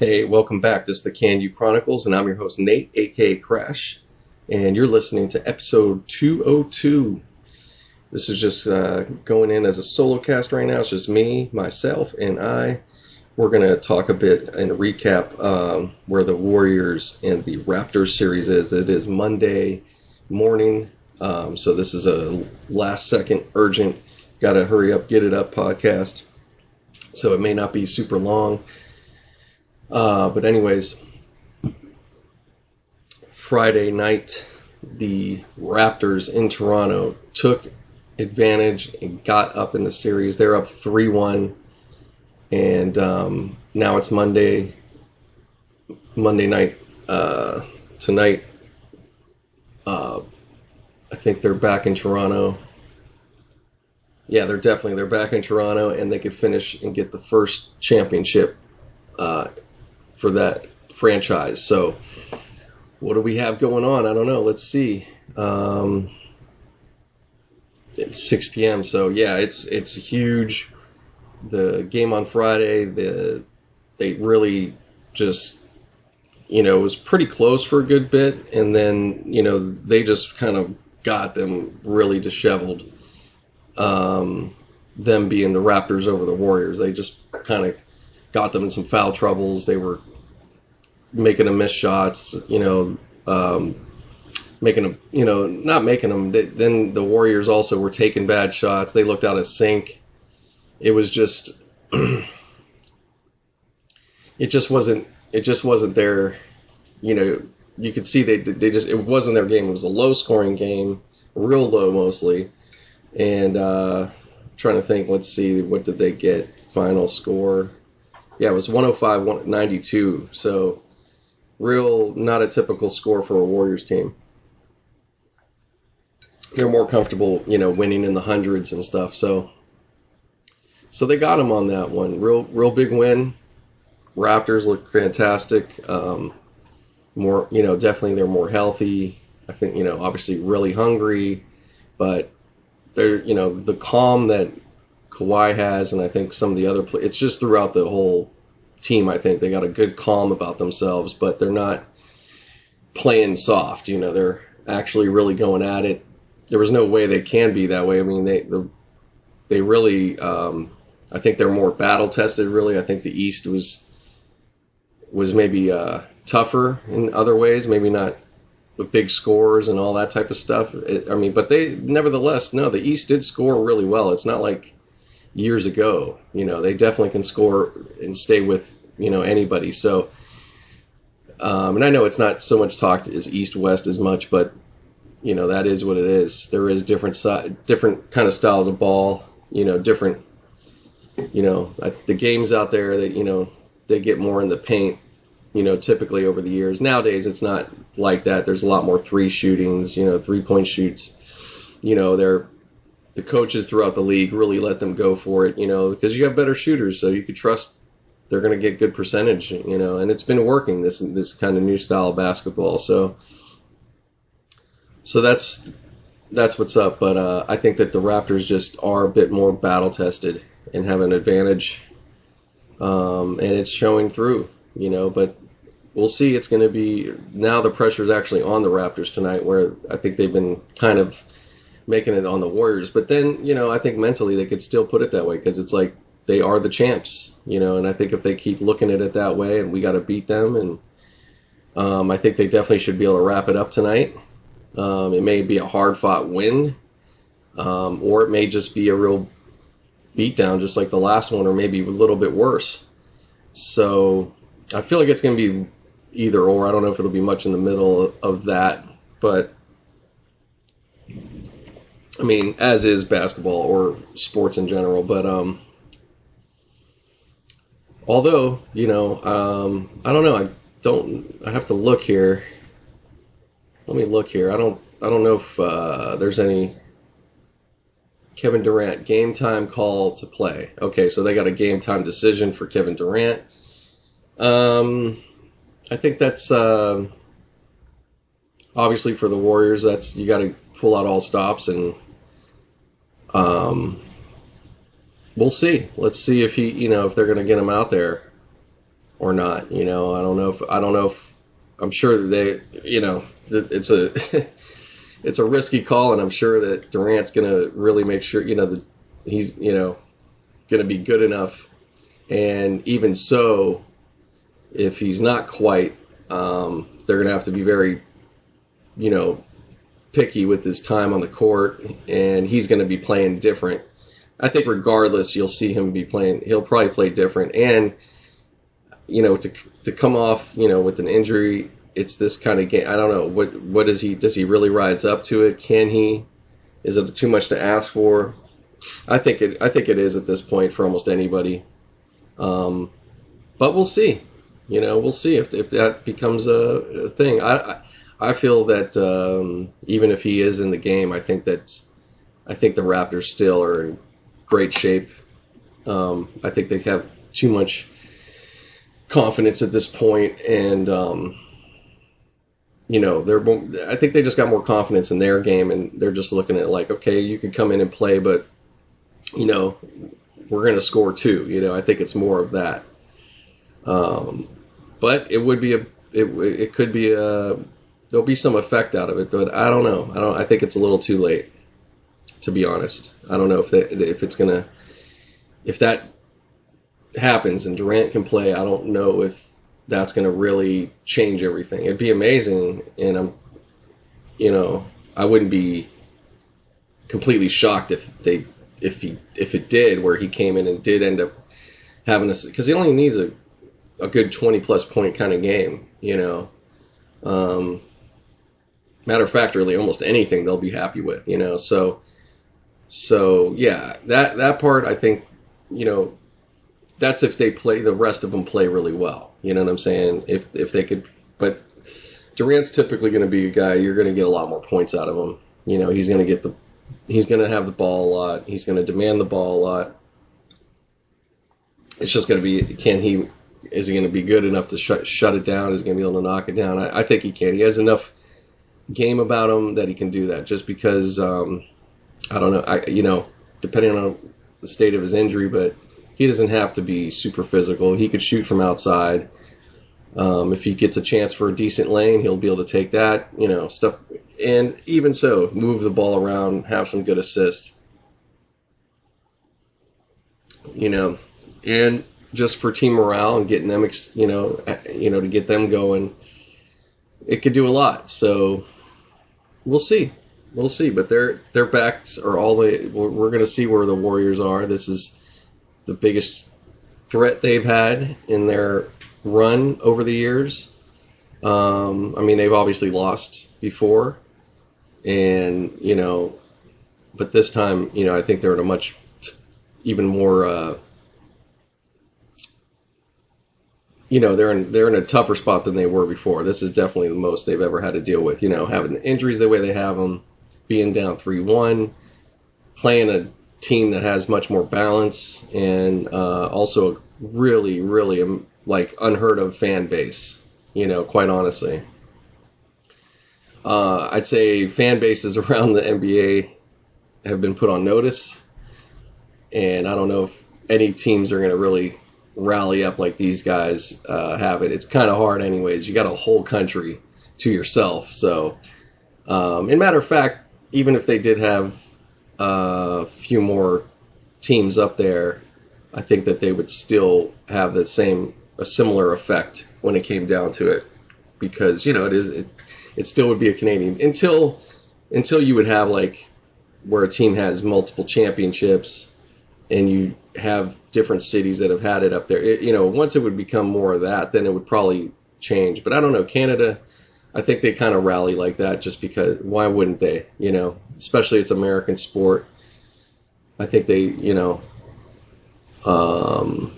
Hey, welcome back. This is the Can You Chronicles, and I'm your host, Nate, aka Crash, and you're listening to episode 202. This is just uh, going in as a solo cast right now. It's just me, myself, and I. We're going to talk a bit and recap um, where the Warriors and the Raptors series is. It is Monday morning, um, so this is a last second urgent, got to hurry up, get it up podcast. So it may not be super long. Uh, but anyways, Friday night, the Raptors in Toronto took advantage and got up in the series. They're up three one, and um, now it's Monday. Monday night uh, tonight. Uh, I think they're back in Toronto. Yeah, they're definitely they're back in Toronto, and they could finish and get the first championship uh, for that franchise. So, what do we have going on? I don't know. Let's see. Um, it's 6 p.m. So yeah, it's it's huge. The game on Friday, the they really just you know it was pretty close for a good bit, and then you know they just kind of got them really disheveled. Um, them being the Raptors over the Warriors, they just kind of got them in some foul troubles. They were making them miss shots, you know, um, making them, you know, not making them. They, then the Warriors also were taking bad shots. They looked out of sync. It was just, it just wasn't, it just wasn't their, you know, you could see they they just it wasn't their game. It was a low scoring game, real low mostly, and uh, trying to think. Let's see, what did they get? Final score. Yeah, it was 105 92. So real not a typical score for a Warriors team. They're more comfortable, you know, winning in the hundreds and stuff. So, so they got him on that one. Real, real big win. Raptors look fantastic. Um, more, you know, definitely they're more healthy. I think, you know, obviously really hungry, but they're, you know, the calm that Kawhi has, and I think some of the other, play, it's just throughout the whole team. I think they got a good calm about themselves, but they're not playing soft. You know, they're actually really going at it. There was no way they can be that way. I mean, they they really. Um, I think they're more battle tested. Really, I think the East was was maybe uh, tougher in other ways. Maybe not with big scores and all that type of stuff. It, I mean, but they nevertheless no. The East did score really well. It's not like years ago. You know, they definitely can score and stay with you know anybody. So, um, and I know it's not so much talked as East West as much, but you know that is what it is. There is different si- different kind of styles of ball. You know, different. You know, the games out there that you know they get more in the paint. You know, typically over the years. Nowadays, it's not like that. There's a lot more three shootings. You know, three point shoots. You know, they're the coaches throughout the league really let them go for it, you know, because you have better shooters, so you could trust they're going to get good percentage, you know, and it's been working this this kind of new style of basketball. So, so that's that's what's up. But uh, I think that the Raptors just are a bit more battle tested and have an advantage, um, and it's showing through, you know. But we'll see. It's going to be now the pressure is actually on the Raptors tonight, where I think they've been kind of making it on the Warriors. But then, you know, I think mentally they could still put it that way because it's like they are the champs, you know. And I think if they keep looking at it that way, and we got to beat them, and um, I think they definitely should be able to wrap it up tonight. Um, it may be a hard fought win, um, or it may just be a real beatdown, just like the last one, or maybe a little bit worse. So I feel like it's going to be either or. I don't know if it'll be much in the middle of that, but I mean, as is basketball or sports in general. But um, although you know, um, I don't know. I don't. I have to look here. Let me look here. I don't. I don't know if uh, there's any Kevin Durant game time call to play. Okay, so they got a game time decision for Kevin Durant. Um, I think that's uh, obviously for the Warriors. That's you got to pull out all stops and um, we'll see. Let's see if he, you know, if they're going to get him out there. or not. You know, I don't know if I don't know if I'm sure that they, you know, it's a it's a risky call, and I'm sure that Durant's going to really make sure, you know, that he's, you know, going to be good enough. And even so, if he's not quite, um, they're going to have to be very, you know, picky with his time on the court, and he's going to be playing different. I think regardless, you'll see him be playing. He'll probably play different, and you know, to to come off, you know, with an injury it's this kind of game. I don't know what what does he does he really rise up to it? Can he? Is it too much to ask for? I think it. I think it is at this point for almost anybody. Um, but we'll see. You know, we'll see if if that becomes a, a thing. I, I, I feel that um, even if he is in the game, I think that I think the Raptors still are in great shape. Um, I think they have too much confidence at this point, and um, you know, they're. I think they just got more confidence in their game, and they're just looking at like, okay, you can come in and play, but you know, we're going to score too. You know, I think it's more of that. Um, but it would be a. It, it could be a. There'll be some effect out of it, but I don't know. I don't. I think it's a little too late. To be honest, I don't know if that if it's gonna if that happens and Durant can play. I don't know if that's to really change everything. It'd be amazing, and I'm, you know, I wouldn't be completely shocked if they if he if it did where he came in and did end up having a because he only needs a a good 20 plus point kind of game, you know. Um, matter of fact, really almost anything they'll be happy with, you know. So, so yeah, that that part I think, you know, that's if they play the rest of them play really well. You know what I'm saying? If if they could, but Durant's typically going to be a guy you're going to get a lot more points out of him. You know, he's going to get the he's going to have the ball a lot. He's going to demand the ball a lot. It's just going to be can he is he going to be good enough to shut shut it down? Is he going to be able to knock it down? I, I, think he can. He has enough game about him that he can do that. Just because um, I don't know, I you know, depending on the state of his injury, but he doesn't have to be super physical. He could shoot from outside. Um, if he gets a chance for a decent lane, he'll be able to take that, you know, stuff. And even so, move the ball around, have some good assist. You know, and just for team morale and getting them, you know, you know, to get them going, it could do a lot. So we'll see, we'll see. But their their backs are all the. We're, we're going to see where the Warriors are. This is the biggest threat they've had in their run over the years. Um, I mean, they've obviously lost before, and you know, but this time, you know, I think they're in a much even more. Uh, you know, they're in they're in a tougher spot than they were before. This is definitely the most they've ever had to deal with. You know, having injuries the way they have them, being down three one, playing a team that has much more balance and uh, also really, really um, like unheard of fan base. You know, quite honestly, uh, I'd say fan bases around the NBA have been put on notice, and I don't know if any teams are going to really rally up like these guys uh, have it. It's kind of hard, anyways. You got a whole country to yourself, so. Um, in matter of fact, even if they did have a few more teams up there, I think that they would still have the same a similar effect when it came down to it, because you know it is it, it still would be a Canadian until until you would have like where a team has multiple championships and you have different cities that have had it up there. It, you know, once it would become more of that, then it would probably change. But I don't know, Canada I think they kind of rally like that just because why wouldn't they? You know, especially it's American sport. I think they, you know, um,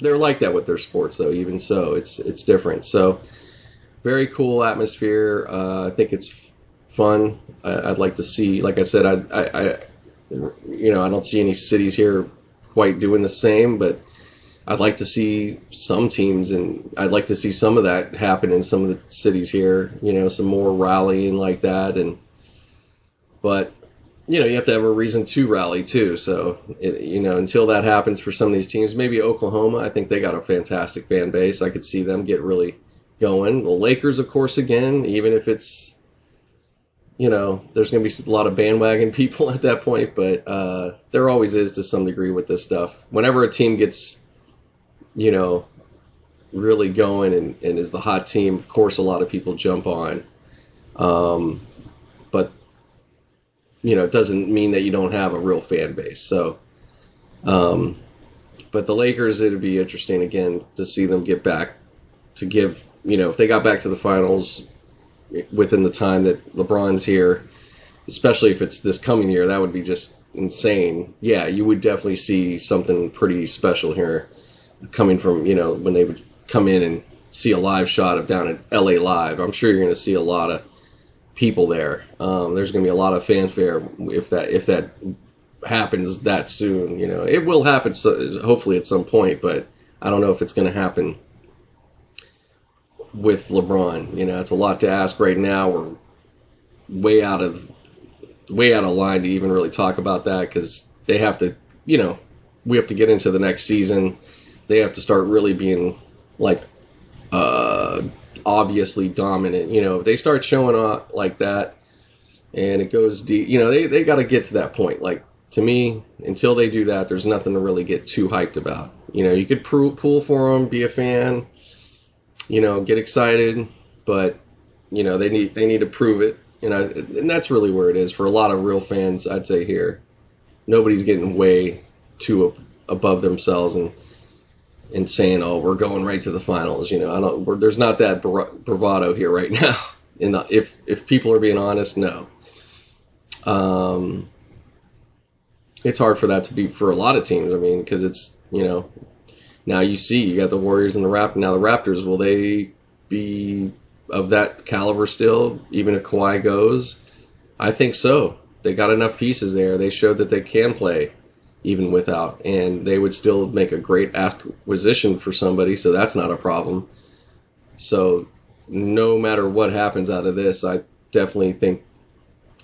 they're like that with their sports though. Even so, it's it's different. So very cool atmosphere. Uh, I think it's fun. I, would like to see, like I said, I, I, I, you know, I don't see any cities here quite doing the same, but I'd like to see some teams, and I'd like to see some of that happen in some of the cities here. You know, some more rallying like that, and but you know, you have to have a reason to rally too. So, it, you know, until that happens for some of these teams, maybe Oklahoma, I think they got a fantastic fan base. I could see them get really going. The Lakers, of course, again, even if it's, you know, there's going to be a lot of bandwagon people at that point, but uh, there always is to some degree with this stuff. Whenever a team gets, you know, really going and, and is the hot team, of course, a lot of people jump on. Um, but you know, it doesn't mean that you don't have a real fan base. So, um, but the Lakers, it'd be interesting again to see them get back to give, you know, if they got back to the finals within the time that LeBron's here, especially if it's this coming year, that would be just insane. Yeah, you would definitely see something pretty special here coming from, you know, when they would come in and see a live shot of down at LA Live. I'm sure you're going to see a lot of people there. Um, there's going to be a lot of fanfare if that if that happens that soon. You know, it will happen so, hopefully at some point, but I don't know if it's going to happen with LeBron. You know, it's a lot to ask right now. We're way out of way out of line to even really talk about that because they have to. You know, we have to get into the next season. They have to start really being like uh, obviously dominant. You know, if they start showing off like that and it goes deep, you know, they, they got to get to that point. Like, to me, until they do that, there's nothing to really get too hyped about. You know, you could pull for them, be a fan, you know, get excited, but you know they need they need to prove it. You know, and that's really where it is for a lot of real fans. I'd say here, nobody's getting way too above themselves and and saying, "Oh, we're going right to the finals." You know, I don't. there's not that bravado here right now. In the, if if people are being honest, no. Um, it's hard for that to be for a lot of teams. I mean, because it's you know, now you see you got the Warriors and the Raptors. Now the Raptors will they be of that caliber still, even if Kawhi goes? I think so. They got enough pieces there. They showed that they can play even without, and they would still make a great acquisition for somebody, so that's not a problem. So, no matter what happens out of this, I definitely think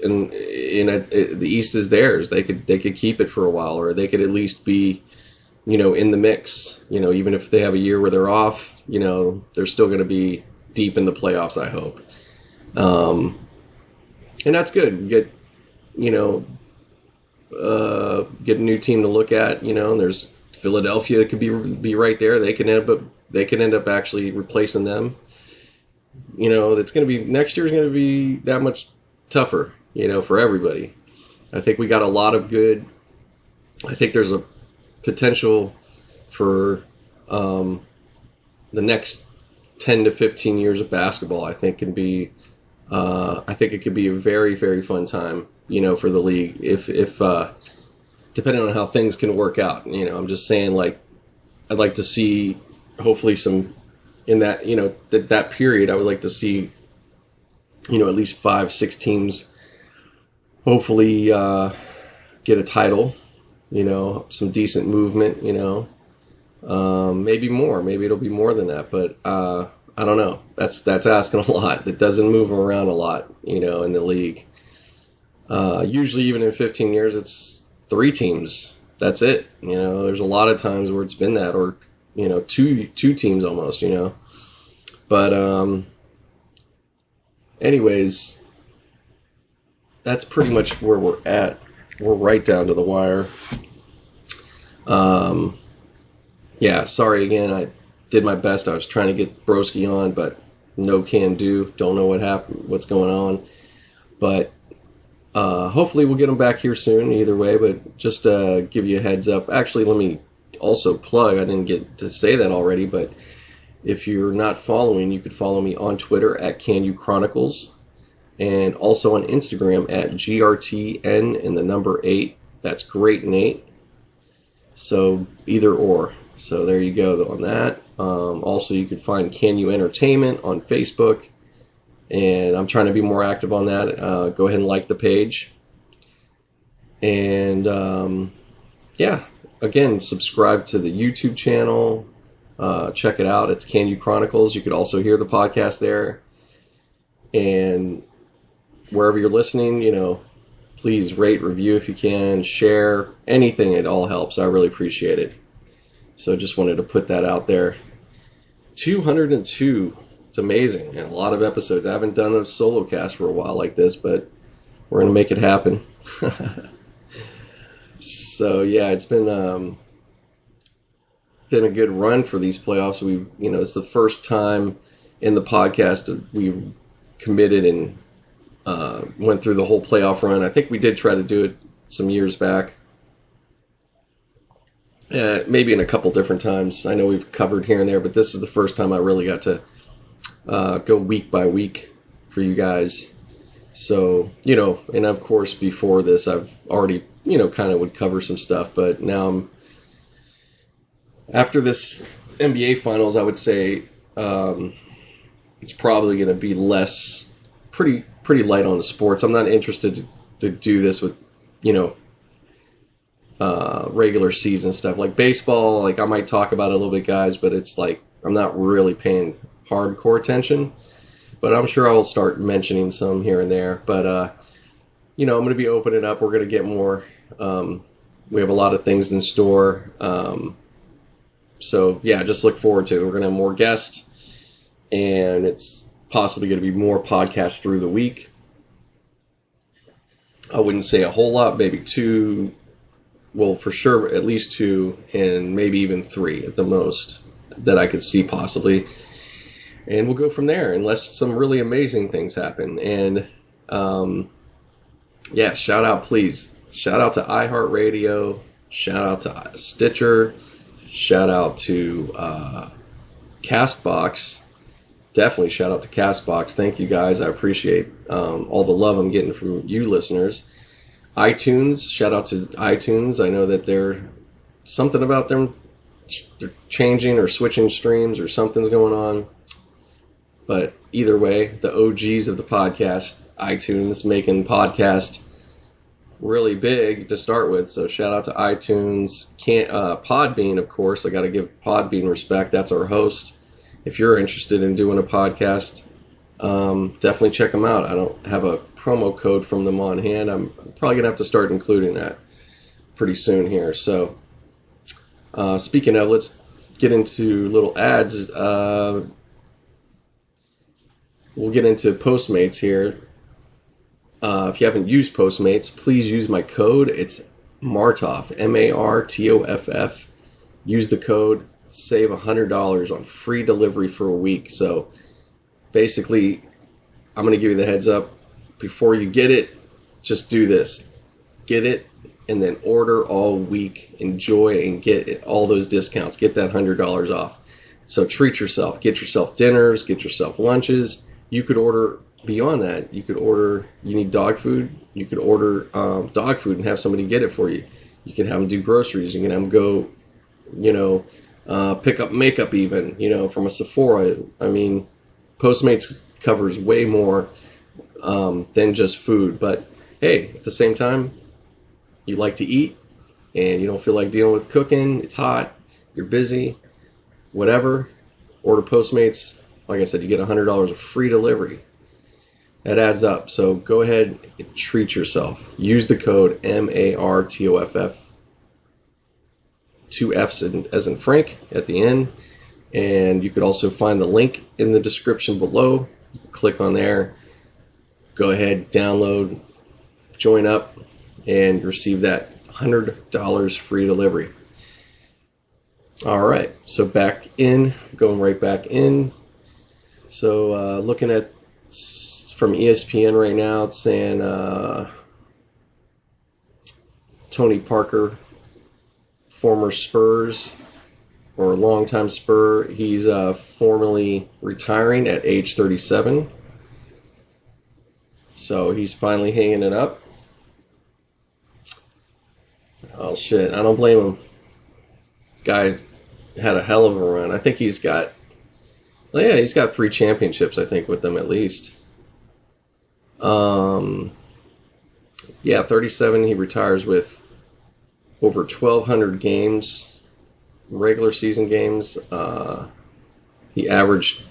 in in a, the East is theirs. They could they could keep it for a while, or they could at least be, you know, in the mix. You know, even if they have a year where they're off, you know, they're still going to be deep in the playoffs. I hope, um, and that's good. You get, you know, uh, get a new team to look at. You know, and there's Philadelphia could be be right there. They can end up they can end up actually replacing them. You know, it's going to be next year is going to be that much tougher. You know, for everybody. I think we got a lot of good. I think there's a potential for um, the next 10 to 15 years of basketball. I think can be. Uh, I think it could be a very very fun time you know, for the league. If if uh, depending on how things can work out, you know, I'm just saying like I'd like to see hopefully some in that you know that that period. I would like to see you know at least five six teams hopefully uh, get a title. You know, some decent movement. You know, um, maybe more. Maybe it'll be more than that, but. Uh, I don't know. That's that's asking a lot. That doesn't move around a lot, you know, in the league. Uh, usually, even in 15 years, it's three teams. That's it. You know, there's a lot of times where it's been that, or you know, two two teams almost. You know, but um, anyways, that's pretty much where we're at. We're right down to the wire. Um, yeah, sorry again. I did my best. I was trying to get Broski on, but no can do. Don't know what happened. What's going on? But uh, hopefully, we'll get them back here soon. Either way, but just uh, give you a heads up. Actually, let me also plug. I didn't get to say that already, but if you're not following, you could follow me on Twitter at CanU Chronicles, and also on Instagram at grtn and the number eight. That's great, Nate. So either or. So there you go on that. Um, also, you could find Can You Entertainment on Facebook and I'm trying to be more active on that. Uh, go ahead and like the page, and um, yeah, again, subscribe to the YouTube channel. Uh, check it out. It's Can You Chronicles. You could also hear the podcast there, and wherever you're listening, you know, please rate, review if you can, share, anything. It all helps. I really appreciate it. So just wanted to put that out there. 202. It's amazing. And a lot of episodes. I haven't done a solo cast for a while like this, but we're going to make it happen. so yeah, it's been um, been a good run for these playoffs. We, you know, it's the first time in the podcast we committed and uh, went through the whole playoff run. I think we did try to do it some years back. Uh, maybe in a couple different times. I know we've covered here and there, but this is the first time I really got to uh, go week by week for you guys. So, you know, and of course, before this, I've already, you know, kind of would cover some stuff, but now I'm, after this NBA finals, I would say um, it's probably going to be less, pretty, pretty light on sports. I'm not interested to, to do this with, you know, uh, regular season stuff like baseball. Like I might talk about it a little bit, guys, but it's like I'm not really paying hardcore attention. But I'm sure I will start mentioning some here and there. But uh, you know, I'm going to be opening up. We're going to get more. Um, we have a lot of things in store. Um, so yeah, just look forward to it. We're going to have more guests, and it's possibly going to be more podcasts through the week. I wouldn't say a whole lot, maybe two, well, for sure, at least two, and maybe even three at the most that I could see possibly. And we'll go from there, unless some really amazing things happen. And um, yeah, shout out, please. Shout out to iHeartRadio. Shout out to Stitcher. Shout out to uh, Castbox. Definitely shout out to Castbox. Thank you guys. I appreciate um, all the love I'm getting from you listeners iTunes, shout out to iTunes. I know that they're something about them they're changing or switching streams or something's going on. But either way, the OGs of the podcast, iTunes, making podcast really big to start with. So shout out to iTunes, can't uh, Podbean, of course. I got to give Podbean respect. That's our host. If you're interested in doing a podcast, um, definitely check them out. I don't have a promo code from them on hand. I'm probably gonna have to start including that pretty soon here. So, uh, speaking of, let's get into little ads. Uh, we'll get into Postmates here. Uh, if you haven't used Postmates, please use my code. It's Martoff, M A R T O F F. Use the code, save $100 on free delivery for a week. So basically, I'm going to give you the heads up before you get it. Just do this get it and then order all week. Enjoy and get it, all those discounts. Get that $100 off. So treat yourself. Get yourself dinners, get yourself lunches. You could order beyond that. You could order, you need dog food. You could order um, dog food and have somebody get it for you. You can have them do groceries. You can have them go, you know, uh, pick up makeup even, you know, from a Sephora. I mean, Postmates covers way more um, than just food. But hey, at the same time, you like to eat and you don't feel like dealing with cooking, it's hot, you're busy, whatever, order Postmates. Like I said, you get $100 of free delivery. That adds up. So go ahead and treat yourself. Use the code M A R T O F F, two F's in, as in Frank at the end. And you could also find the link in the description below. click on there, go ahead, download, join up, and receive that $100 free delivery. All right, so back in, going right back in. So uh, looking at from ESPN right now, it's saying uh, Tony Parker, former Spurs or longtime Spur. He's uh, formally retiring at age 37. So he's finally hanging it up. Oh shit! I don't blame him. Guy had a hell of a run. I think he's got. Well, yeah, he's got three championships. I think with them at least. Um. Yeah, 37. He retires with over 1,200 games regular season games, uh, he averaged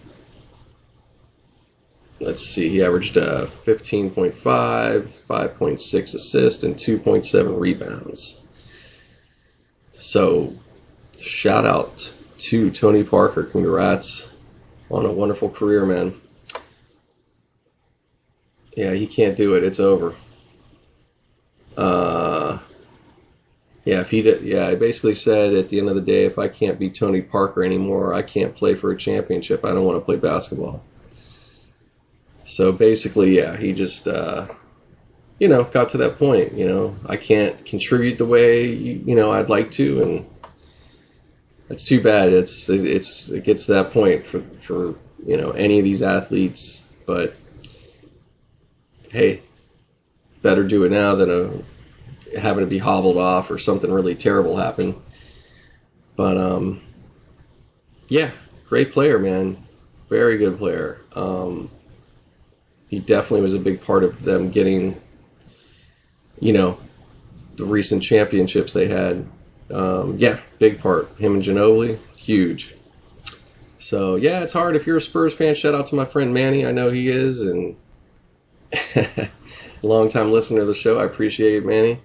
let's see, he averaged uh, 15.5, 5.6 assists, and 2.7 rebounds. So, shout out to Tony Parker. Congrats on a wonderful career, man. Yeah, he can't do it. It's over. Uh, yeah, if he did, yeah, I basically said at the end of the day, if I can't be Tony Parker anymore, I can't play for a championship. I don't want to play basketball. So basically, yeah, he just, uh, you know, got to that point. You know, I can't contribute the way you, you know I'd like to, and it's too bad. It's it's it gets to that point for for you know any of these athletes, but hey, better do it now than a, having to be hobbled off or something really terrible happen. But um, yeah, great player, man, very good player. Um, he definitely was a big part of them getting, you know, the recent championships they had. Um, yeah, big part. Him and Ginobili, huge. So yeah, it's hard if you're a Spurs fan. Shout out to my friend Manny. I know he is, and long time listener of the show. I appreciate Manny.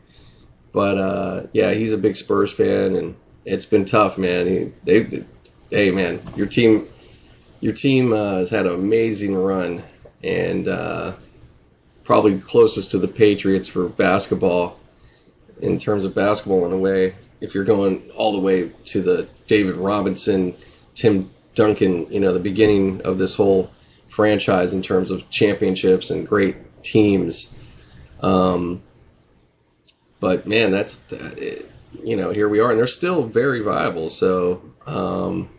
But uh, yeah, he's a big Spurs fan, and it's been tough, man. He, they, hey, man, your team, your team uh, has had an amazing run, and uh, probably closest to the Patriots for basketball in terms of basketball in a way. If you're going all the way to the David Robinson, Tim Duncan, you know, the beginning of this whole franchise in terms of championships and great teams. Um, but man, that's you know here we are, and they're still very viable. So um,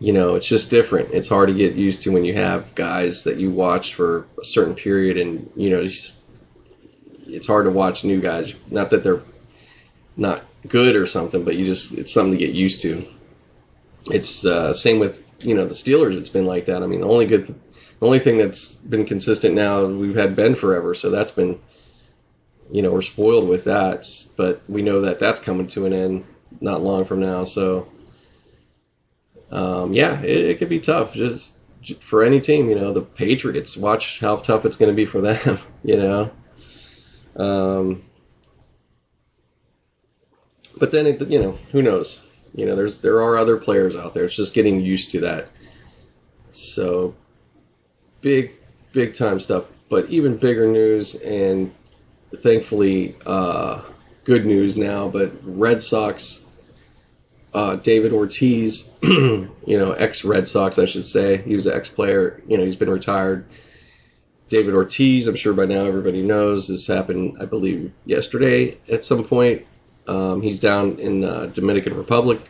you know it's just different. It's hard to get used to when you have guys that you watched for a certain period, and you know it's hard to watch new guys. Not that they're not good or something, but you just it's something to get used to. It's uh, same with you know the Steelers. It's been like that. I mean, the only good the only thing that's been consistent now we've had Ben forever, so that's been you know we're spoiled with that, but we know that that's coming to an end not long from now. So um, yeah, it, it could be tough just for any team. You know, the Patriots. Watch how tough it's going to be for them. You know. Um, but then it, you know, who knows? You know, there's there are other players out there. It's just getting used to that. So big, big time stuff. But even bigger news, and thankfully, uh, good news now. But Red Sox, uh, David Ortiz, you know, ex Red Sox, I should say. He was an ex player. You know, he's been retired. David Ortiz, I'm sure by now everybody knows, this happened, I believe, yesterday at some point. Um, he's down in uh, Dominican Republic,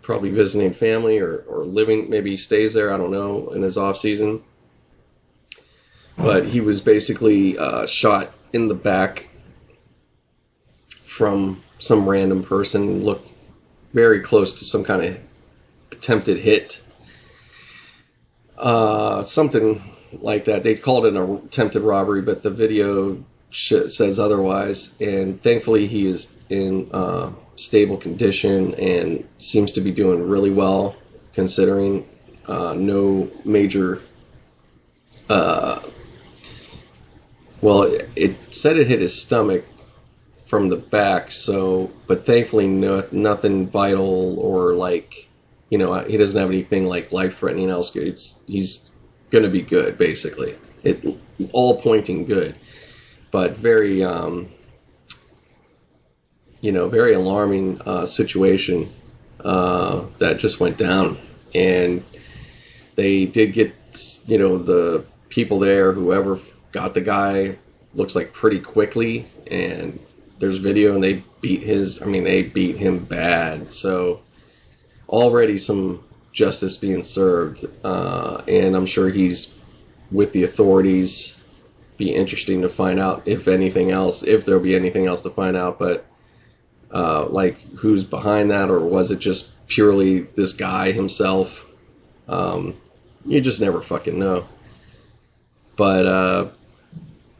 probably visiting family or, or living. Maybe he stays there. I don't know in his off season but he was basically uh, shot in the back from some random person. Looked very close to some kind of attempted hit, uh, something like that. They called it an attempted robbery, but the video says otherwise. And thankfully, he is in uh, stable condition and seems to be doing really well, considering uh, no major uh, well, it, said it hit his stomach from the back, so but thankfully no, nothing vital or like you know he doesn't have anything like life threatening else. It's he's gonna be good basically. It all pointing good, but very um, you know very alarming uh, situation uh, that just went down, and they did get you know the people there whoever got the guy looks like pretty quickly and there's video and they beat his I mean they beat him bad. So already some justice being served uh, and I'm sure he's with the authorities be interesting to find out if anything else if there'll be anything else to find out but uh, like who's behind that or was it just purely this guy himself? Um, you just never fucking know. But uh,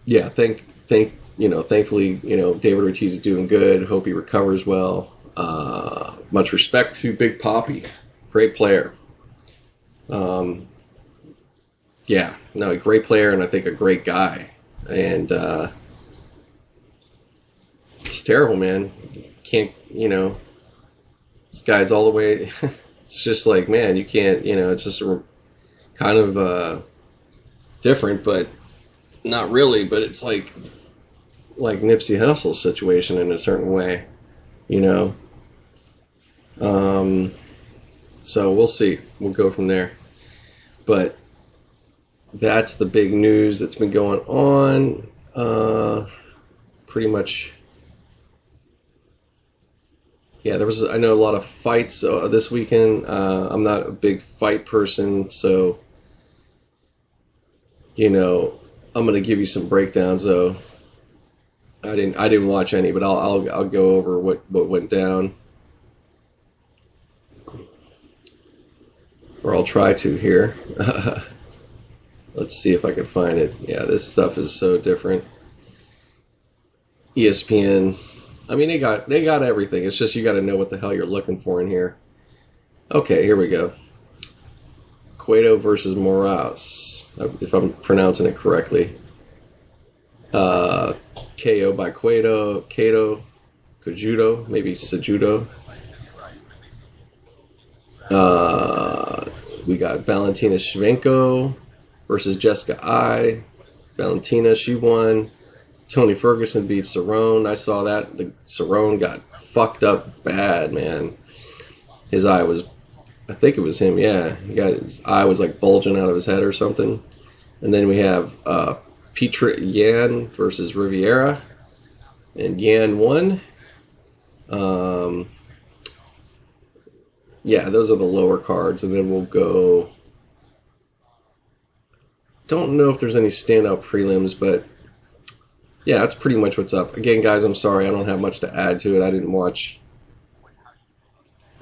yeah, thank thank you know, thankfully, you know, David Ortiz is doing good. Hope he recovers well. Uh, much respect to Big Papi, great player. Um, yeah, no, a great player and I think a great guy. And uh, it's terrible, man. Can't, you know, this guy's all the way. it's just like, man, you can't, you know, it's just a, kind of uh, different, but not really. But it's like, like Nipsey Hussle's situation in a certain way, you know. Um, so we'll see. We'll go from there. But that's the big news that's been going on. Uh, pretty much. Yeah, there was. I know a lot of fights uh, this weekend. Uh, I'm not a big fight person, so you know, I'm gonna give you some breakdowns though. I didn't. I didn't watch any, but I'll. I'll. I'll go over what what went down. or I'll try to here. Let's see if I can find it. Yeah, this stuff is so different. ESPN. I mean, they got they got everything. It's just you got to know what the hell you're looking for in here. Okay, here we go. Cueto versus Moraes, if I'm pronouncing it correctly. Uh, KO by Cueto, Kato, Kajudo, maybe Sajudo. Uh, we got Valentina Shevchenko versus Jessica Eye. Valentina, she won. Tony Ferguson beat Cerrone. I saw that. The Cerrone got fucked up bad, man. His eye was, I think it was him. Yeah, he got his eye was like bulging out of his head or something. And then we have uh, Petra Yan versus Riviera, and Yan won. Um, yeah, those are the lower cards, and then we'll go. Don't know if there's any standout prelims, but yeah, that's pretty much what's up. Again, guys, I'm sorry I don't have much to add to it. I didn't watch.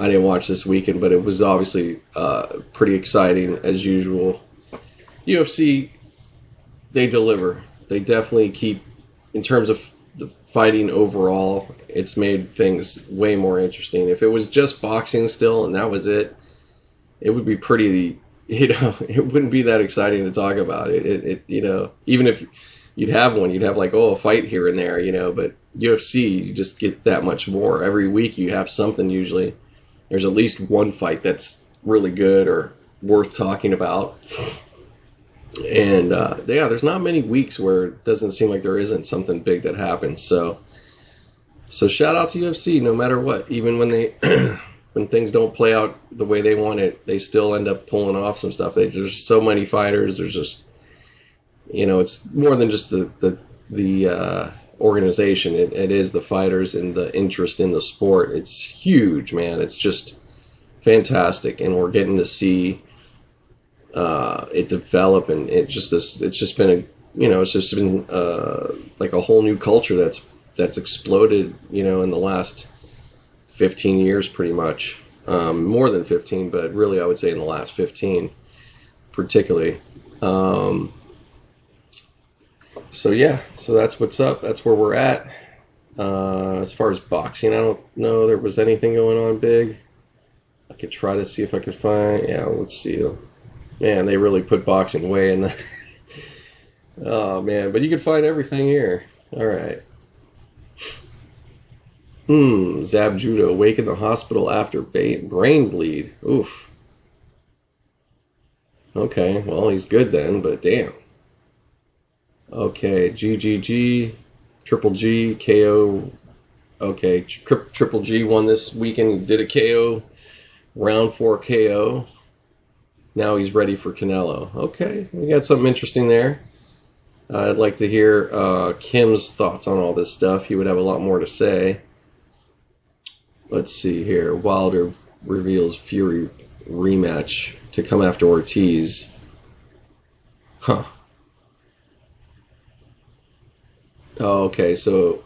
I didn't watch this weekend, but it was obviously uh, pretty exciting as usual. UFC, they deliver. They definitely keep, in terms of the fighting overall, it's made things way more interesting. If it was just boxing still and that was it, it would be pretty. You know, it wouldn't be that exciting to talk about. It, it, it you know, even if you'd have one, you'd have like oh a fight here and there, you know. But UFC, you just get that much more every week. You have something usually. There's at least one fight that's really good or worth talking about. And uh, yeah, there's not many weeks where it doesn't seem like there isn't something big that happens. So so shout out to UFC, no matter what. Even when they when things don't play out the way they want it, they still end up pulling off some stuff. They, there's so many fighters. There's just you know, it's more than just the the the uh, organization. It, it is the fighters and the interest in the sport. It's huge, man. It's just fantastic, and we're getting to see uh, it develop, and it just this. It's just been a you know, it's just been uh, like a whole new culture that's that's exploded, you know, in the last 15 years, pretty much. Um, more than 15, but really, I would say in the last 15, particularly. Um, so yeah, so that's what's up. That's where we're at. Uh, as far as boxing, I don't know there was anything going on big. I could try to see if I could find. Yeah, let's see. Man, they really put boxing way in the. oh man, but you can find everything here. All right. Hmm, Zab Judah awake in the hospital after brain bleed. Oof. Okay, well, he's good then, but damn. Okay, GGG, Triple G, KO. Okay, tri- Triple G won this weekend. Did a KO, round four KO. Now he's ready for Canelo. Okay, we got something interesting there. Uh, I'd like to hear uh, Kim's thoughts on all this stuff. He would have a lot more to say. Let's see here. Wilder reveals Fury rematch to come after Ortiz. Huh. Oh, okay. So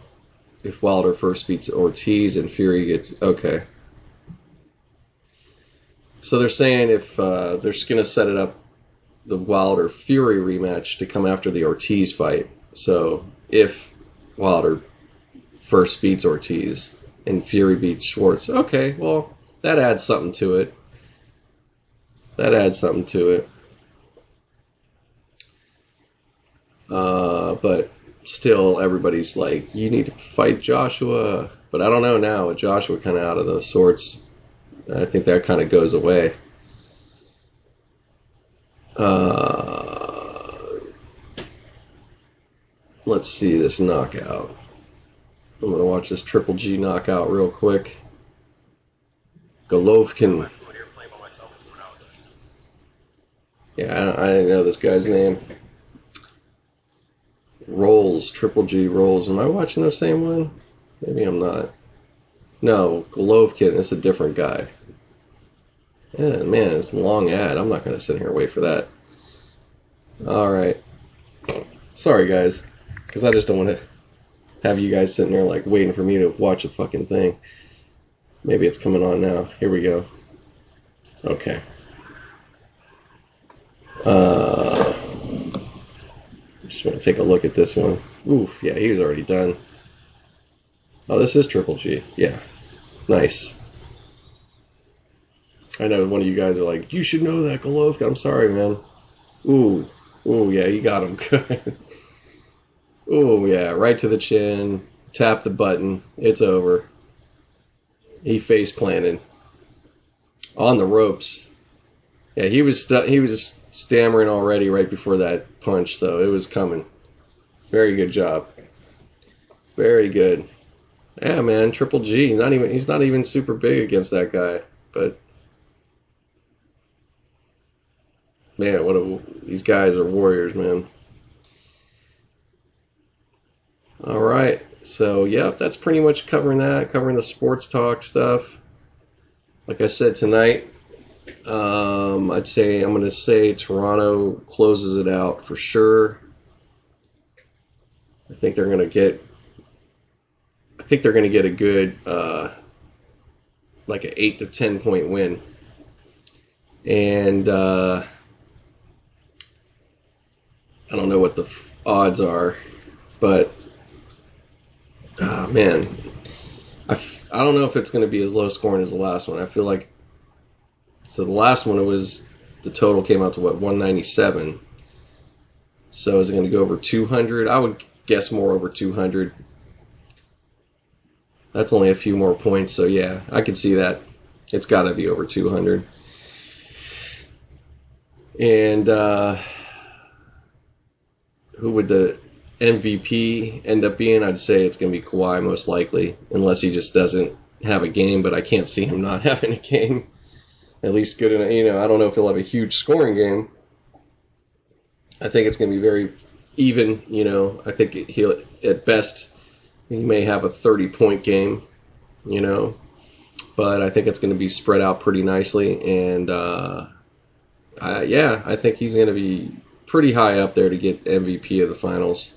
if Wilder first beats Ortiz and Fury gets okay. So they're saying if uh, they're just gonna set it up the Wilder Fury rematch to come after the Ortiz fight. So if Wilder first beats Ortiz, and Fury beats Schwarz, Okay, well, that adds something to it. That adds something to it. Uh, but still, everybody's like, you need to fight Joshua. But I don't know now with Joshua kind of out of the sorts. I think that kind of goes away. Uh, let's see this knockout. I'm gonna watch this Triple G knockout real quick. Golovkin. Yeah, I, I didn't know this guy's name. Rolls, Triple G Rolls. Am I watching the same one? Maybe I'm not. No, Golovkin. It's a different guy. Yeah, man, it's a long ad. I'm not going to sit here and wait for that. All right. Sorry, guys. Because I just don't want to have you guys sitting there, like, waiting for me to watch a fucking thing. Maybe it's coming on now. Here we go. Okay. Uh, just want to take a look at this one. Oof, yeah, he was already done. Oh, this is Triple G. Yeah. Nice. I know one of you guys are like, you should know that, Golovkin. I'm sorry, man. Ooh. Ooh, yeah, you got him good. Ooh, yeah, right to the chin. Tap the button. It's over. He face planted. On the ropes. Yeah, he was stu- he was stammering already right before that punch, so it was coming. Very good job. Very good. Yeah, man, Triple G. Not even he's not even super big against that guy, but man, what a these guys are warriors, man. All right, so yeah, that's pretty much covering that, covering the sports talk stuff. Like I said tonight, um, I'd say I'm going to say Toronto closes it out for sure. I think they're going to get. I think they're going to get a good, uh, like an eight to ten point win, and uh, I don't know what the f- odds are, but oh, man, I f- I don't know if it's going to be as low scoring as the last one. I feel like so the last one it was the total came out to what 197. So is it going to go over 200? I would guess more over 200. That's only a few more points, so yeah, I can see that. It's got to be over 200. And uh, who would the MVP end up being? I'd say it's going to be Kawhi most likely, unless he just doesn't have a game. But I can't see him not having a game at least good enough. You know, I don't know if he'll have a huge scoring game. I think it's going to be very even. You know, I think he'll at best he may have a 30 point game. You know, but I think it's going to be spread out pretty nicely. And uh, I, yeah, I think he's going to be pretty high up there to get MVP of the finals.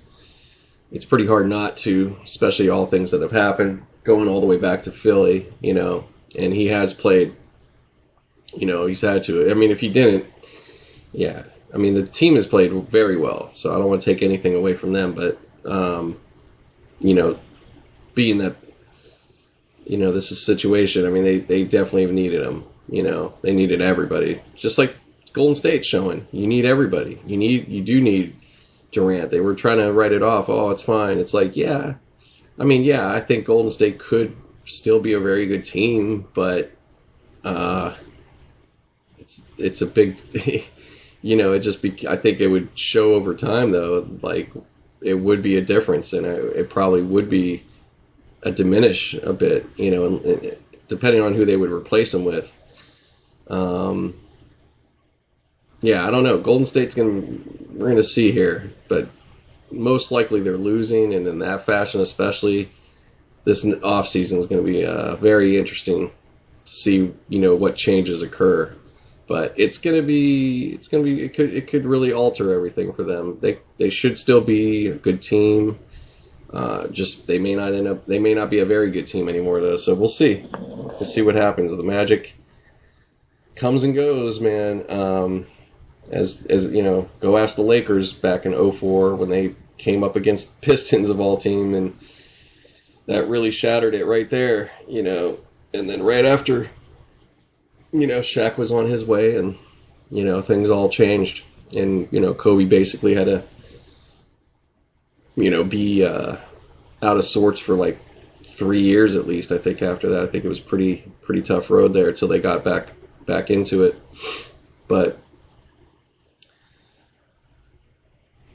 It's pretty hard not to, especially all things that have happened going all the way back to Philly. You know, and he has played you know, he's had to. I mean, if he didn't, yeah. I mean, the team has played very well, so I don't want to take anything away from them. But, um, you know, being that, you know, this is a situation, I mean, they, they definitely needed him. You know, they needed everybody. Just like Golden State showing, you need everybody. You need, you do need Durant. They were trying to write it off. Oh, it's fine. It's like, yeah. I mean, yeah, I think Golden State could still be a very good team, but uh, it's it's a big, you know, it just be. I think it would show over time though, like it would be a difference, and it, it probably would be a diminish a bit, you know, and, and depending on who they would replace him with. Um, yeah, I don't know. Golden State's gonna we're gonna see here, but most likely they're losing, and in that fashion, especially this off season is going to be uh, very interesting to see you know what changes occur but it's gonna be it's gonna be it could it could really alter everything for them. They they should still be a good team. Uh, just they may not end up they may not be a very good team anymore though. So we'll see. We'll see what happens. The Magic comes and goes, man. Um, as as you know, go ask the Lakers back in 04 when they came up against Pistons of all team and that really shattered it right there, you know. And then right after you know, Shaq was on his way, and you know things all changed, and you know Kobe basically had to you know, be uh, out of sorts for like three years at least. I think after that, I think it was pretty pretty tough road there until they got back back into it. But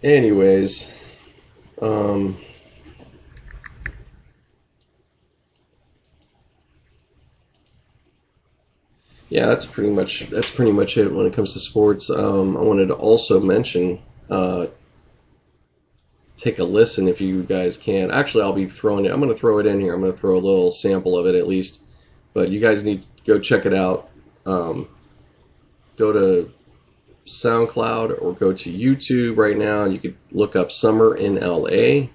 anyways, um, yeah, that's pretty much that's pretty much it when it comes to sports. Um, I wanted to also mention, uh, take a listen if you guys can. Actually, I'll be throwing it. I'm going to throw it in here. I'm going to throw a little sample of it at least. But you guys need to go check it out. Um, go to SoundCloud or go to YouTube right now. You could look up Summer in LA.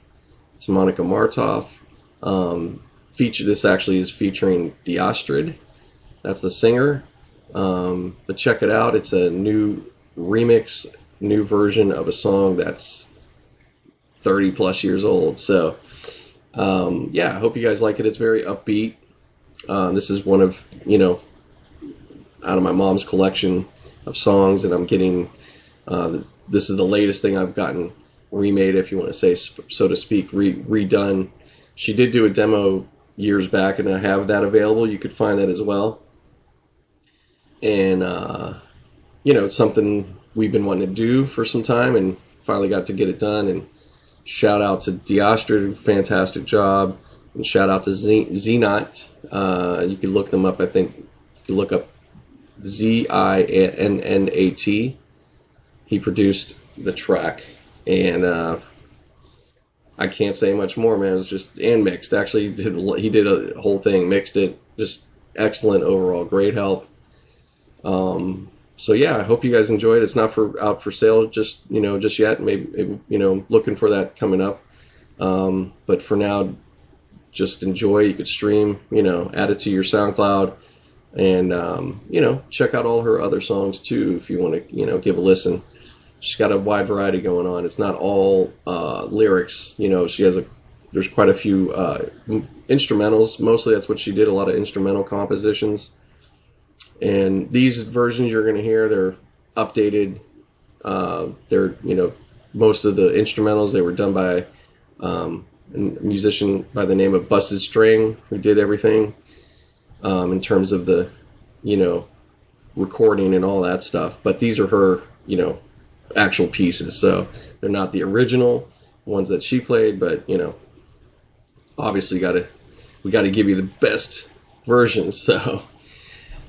It's Monica Martov. Um, feature this actually is featuring Diastrid that's the singer. Um, but check it out. It's a new remix, new version of a song that's 30 plus years old. So, um, yeah, I hope you guys like it. It's very upbeat. Uh, this is one of, you know, out of my mom's collection of songs, and I'm getting, uh, this is the latest thing I've gotten remade, if you want to say, so to speak, re- redone. She did do a demo years back, and I have that available. You could find that as well and uh, you know it's something we've been wanting to do for some time, and finally got to get it done. And shout out to Diastra, fantastic job, and shout out to Z- Zinat. Uh, you can look them up. I think you can look up Z I N N A T. He produced the track, and uh, I can't say much more, man. It was just and mixed. Actually, he did he did a whole thing, mixed it, just excellent overall, great help. Um, so yeah, I hope you guys enjoyed. It's not for out for sale just you know just yet. Maybe, you know looking for that coming up. Um, but for now, just enjoy. You could stream, you know, add it to your SoundCloud, and um, you know check out all her other songs too if you want to you know give a listen. She's got a wide variety going on. It's not all uh, lyrics. You know, she has a there's quite a few uh, instrumentals. Mostly that's what she did. A lot of instrumental compositions. And these versions you're going to hear, they're updated. Uh, they're, you know, most of the instrumentals, they were done by um, a musician by the name of Busted String, who did everything um, in terms of the, you know, recording and all that stuff. But these are her, you know, actual pieces. So they're not the original ones that she played, but, you know, obviously got to, we got to give you the best versions. So,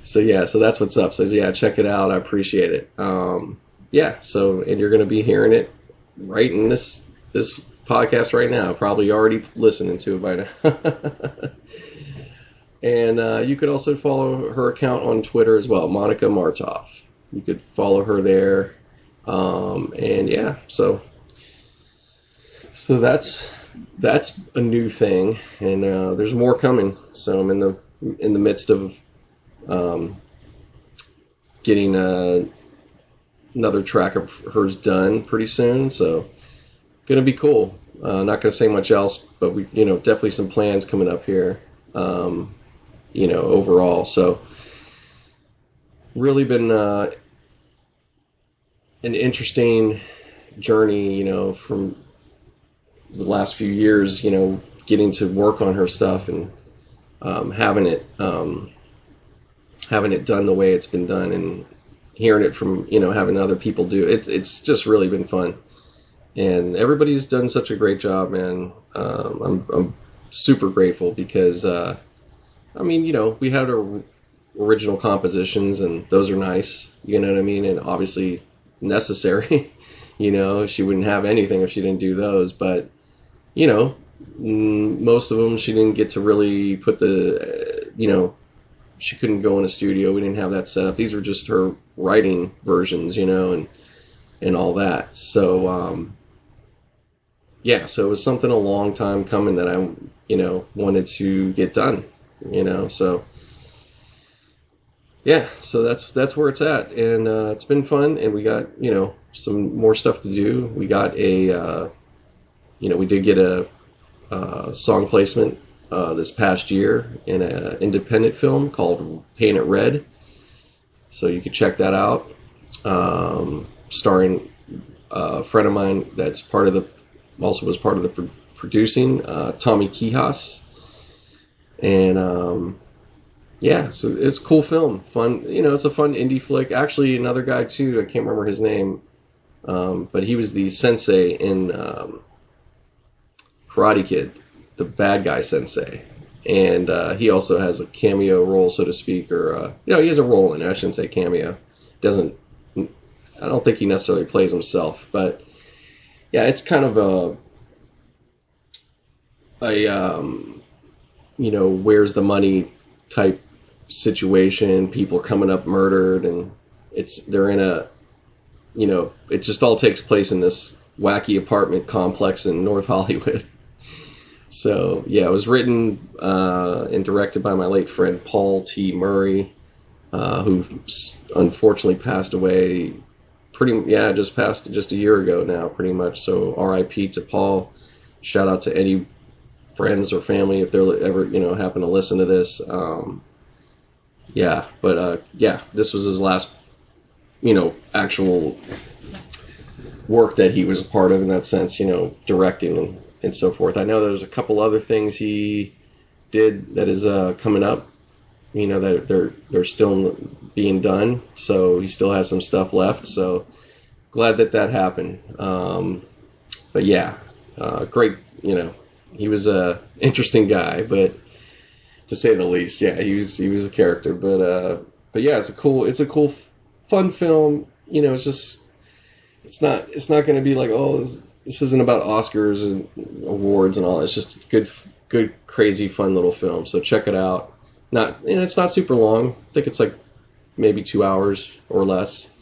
so yeah, so that's what's up. So yeah, check it out. I appreciate it. Um, yeah. So and you're to be hearing it right in this this podcast right now. Probably already listening to it by now. and uh, you could also follow her account on Twitter as well, Monica Martov. You could follow her there. Um, and yeah, so so that's that's a new thing, and uh, there's more coming. So I'm in the in the midst of um, getting uh, another track of hers done pretty soon. So gonna be cool. Uh, not gonna say much else, but we, you know, definitely some plans coming up here. Um, you know, overall. So really been uh, an interesting journey. You know, from the last few years. You know, getting to work on her stuff and um, having it um, having it done the way it's been done and hearing it from you know having other people do it it's just really been fun. And everybody's done such a great job man. Um, I'm, I'm super grateful because uh, i mean you know we had our original compositions and those are nice you know what i mean? And obviously necessary you know she wouldn't have anything if she didn't do those but you know most of them she didn't get to really put the you know she couldn't go in a studio. We didn't have that set up. These were just her writing versions, you know, and and all that. So um, yeah, so it was something a long time coming that I you know wanted to get done, you know. So yeah, so that's that's where it's at, and uh, it's been fun, and we got you know some more stuff to do. We got a uh, you know we did get a uh, song placement uh, this past year in an independent film called Paint It Red. So you can check that out. Um, starring a friend of mine that's part of the also was part of the pro- producing. Uh, Tommy Kihas, and um, yeah, so it's a cool film. Fun, you know, it's a fun indie flick. Actually, another guy too. I can't remember his name, um, but he was the sensei in um, Karate Kid, the bad guy sensei, and uh, he also has a cameo role, so to speak, or uh, you know, he has a role in it. I shouldn't say cameo. Doesn't I don't think he necessarily plays himself, but yeah, it's kind of a a um, you know where's the money type situation. People coming up murdered, and it's they're in a you know it just all takes place in this wacky apartment complex in North Hollywood. So yeah, it was written uh, and directed by my late friend Paul T. Murray, uh, who unfortunately passed away pretty yeah just passed just a year ago now pretty much. So rip to paul. Shout out to any friends or family if they're ever you know happen to listen to this. Um, yeah but uh, yeah this was his last you know actual work that he was a part of in that sense you know directing and, and so forth. I know there's a couple other things he did that is uh, coming up you know that they're they're still being done. So he still has some stuff left. So glad that that happened. Um, but yeah uh, great you know he was a interesting guy but to say the least yeah he was he was a character. But uh but yeah it's a cool it's a cool fun film. You know it's just it's not it's not going to be like oh this, isn't about oscars and awards and all it's just good good crazy fun little film so check it out not, and it's not super long. I think it's like maybe two hours or less.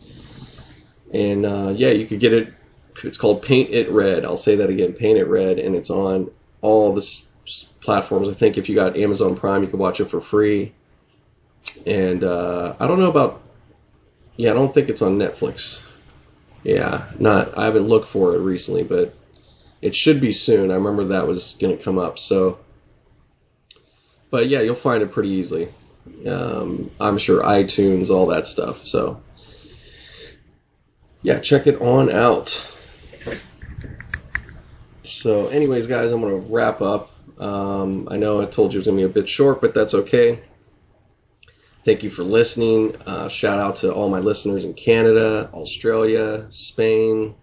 And uh, yeah, you could get it. It's called Paint It Red. I'll say that again, Paint It Red, and it's on all the s- platforms. I think if you got Amazon Prime, you could watch it for free. And uh, I don't know about. Yeah, I don't think it's on Netflix. Yeah, not. I haven't looked for it recently, but it should be soon. I remember that was going to come up. So but yeah, you'll find it pretty easily. Um, I'm sure iTunes, all that stuff. So yeah, check it on out. So, anyways, guys, I'm gonna wrap up. Um, I know I told you it was gonna be a bit short, but that's okay. Thank you for listening. Uh, shout out to all my listeners in Canada, Australia, Spain,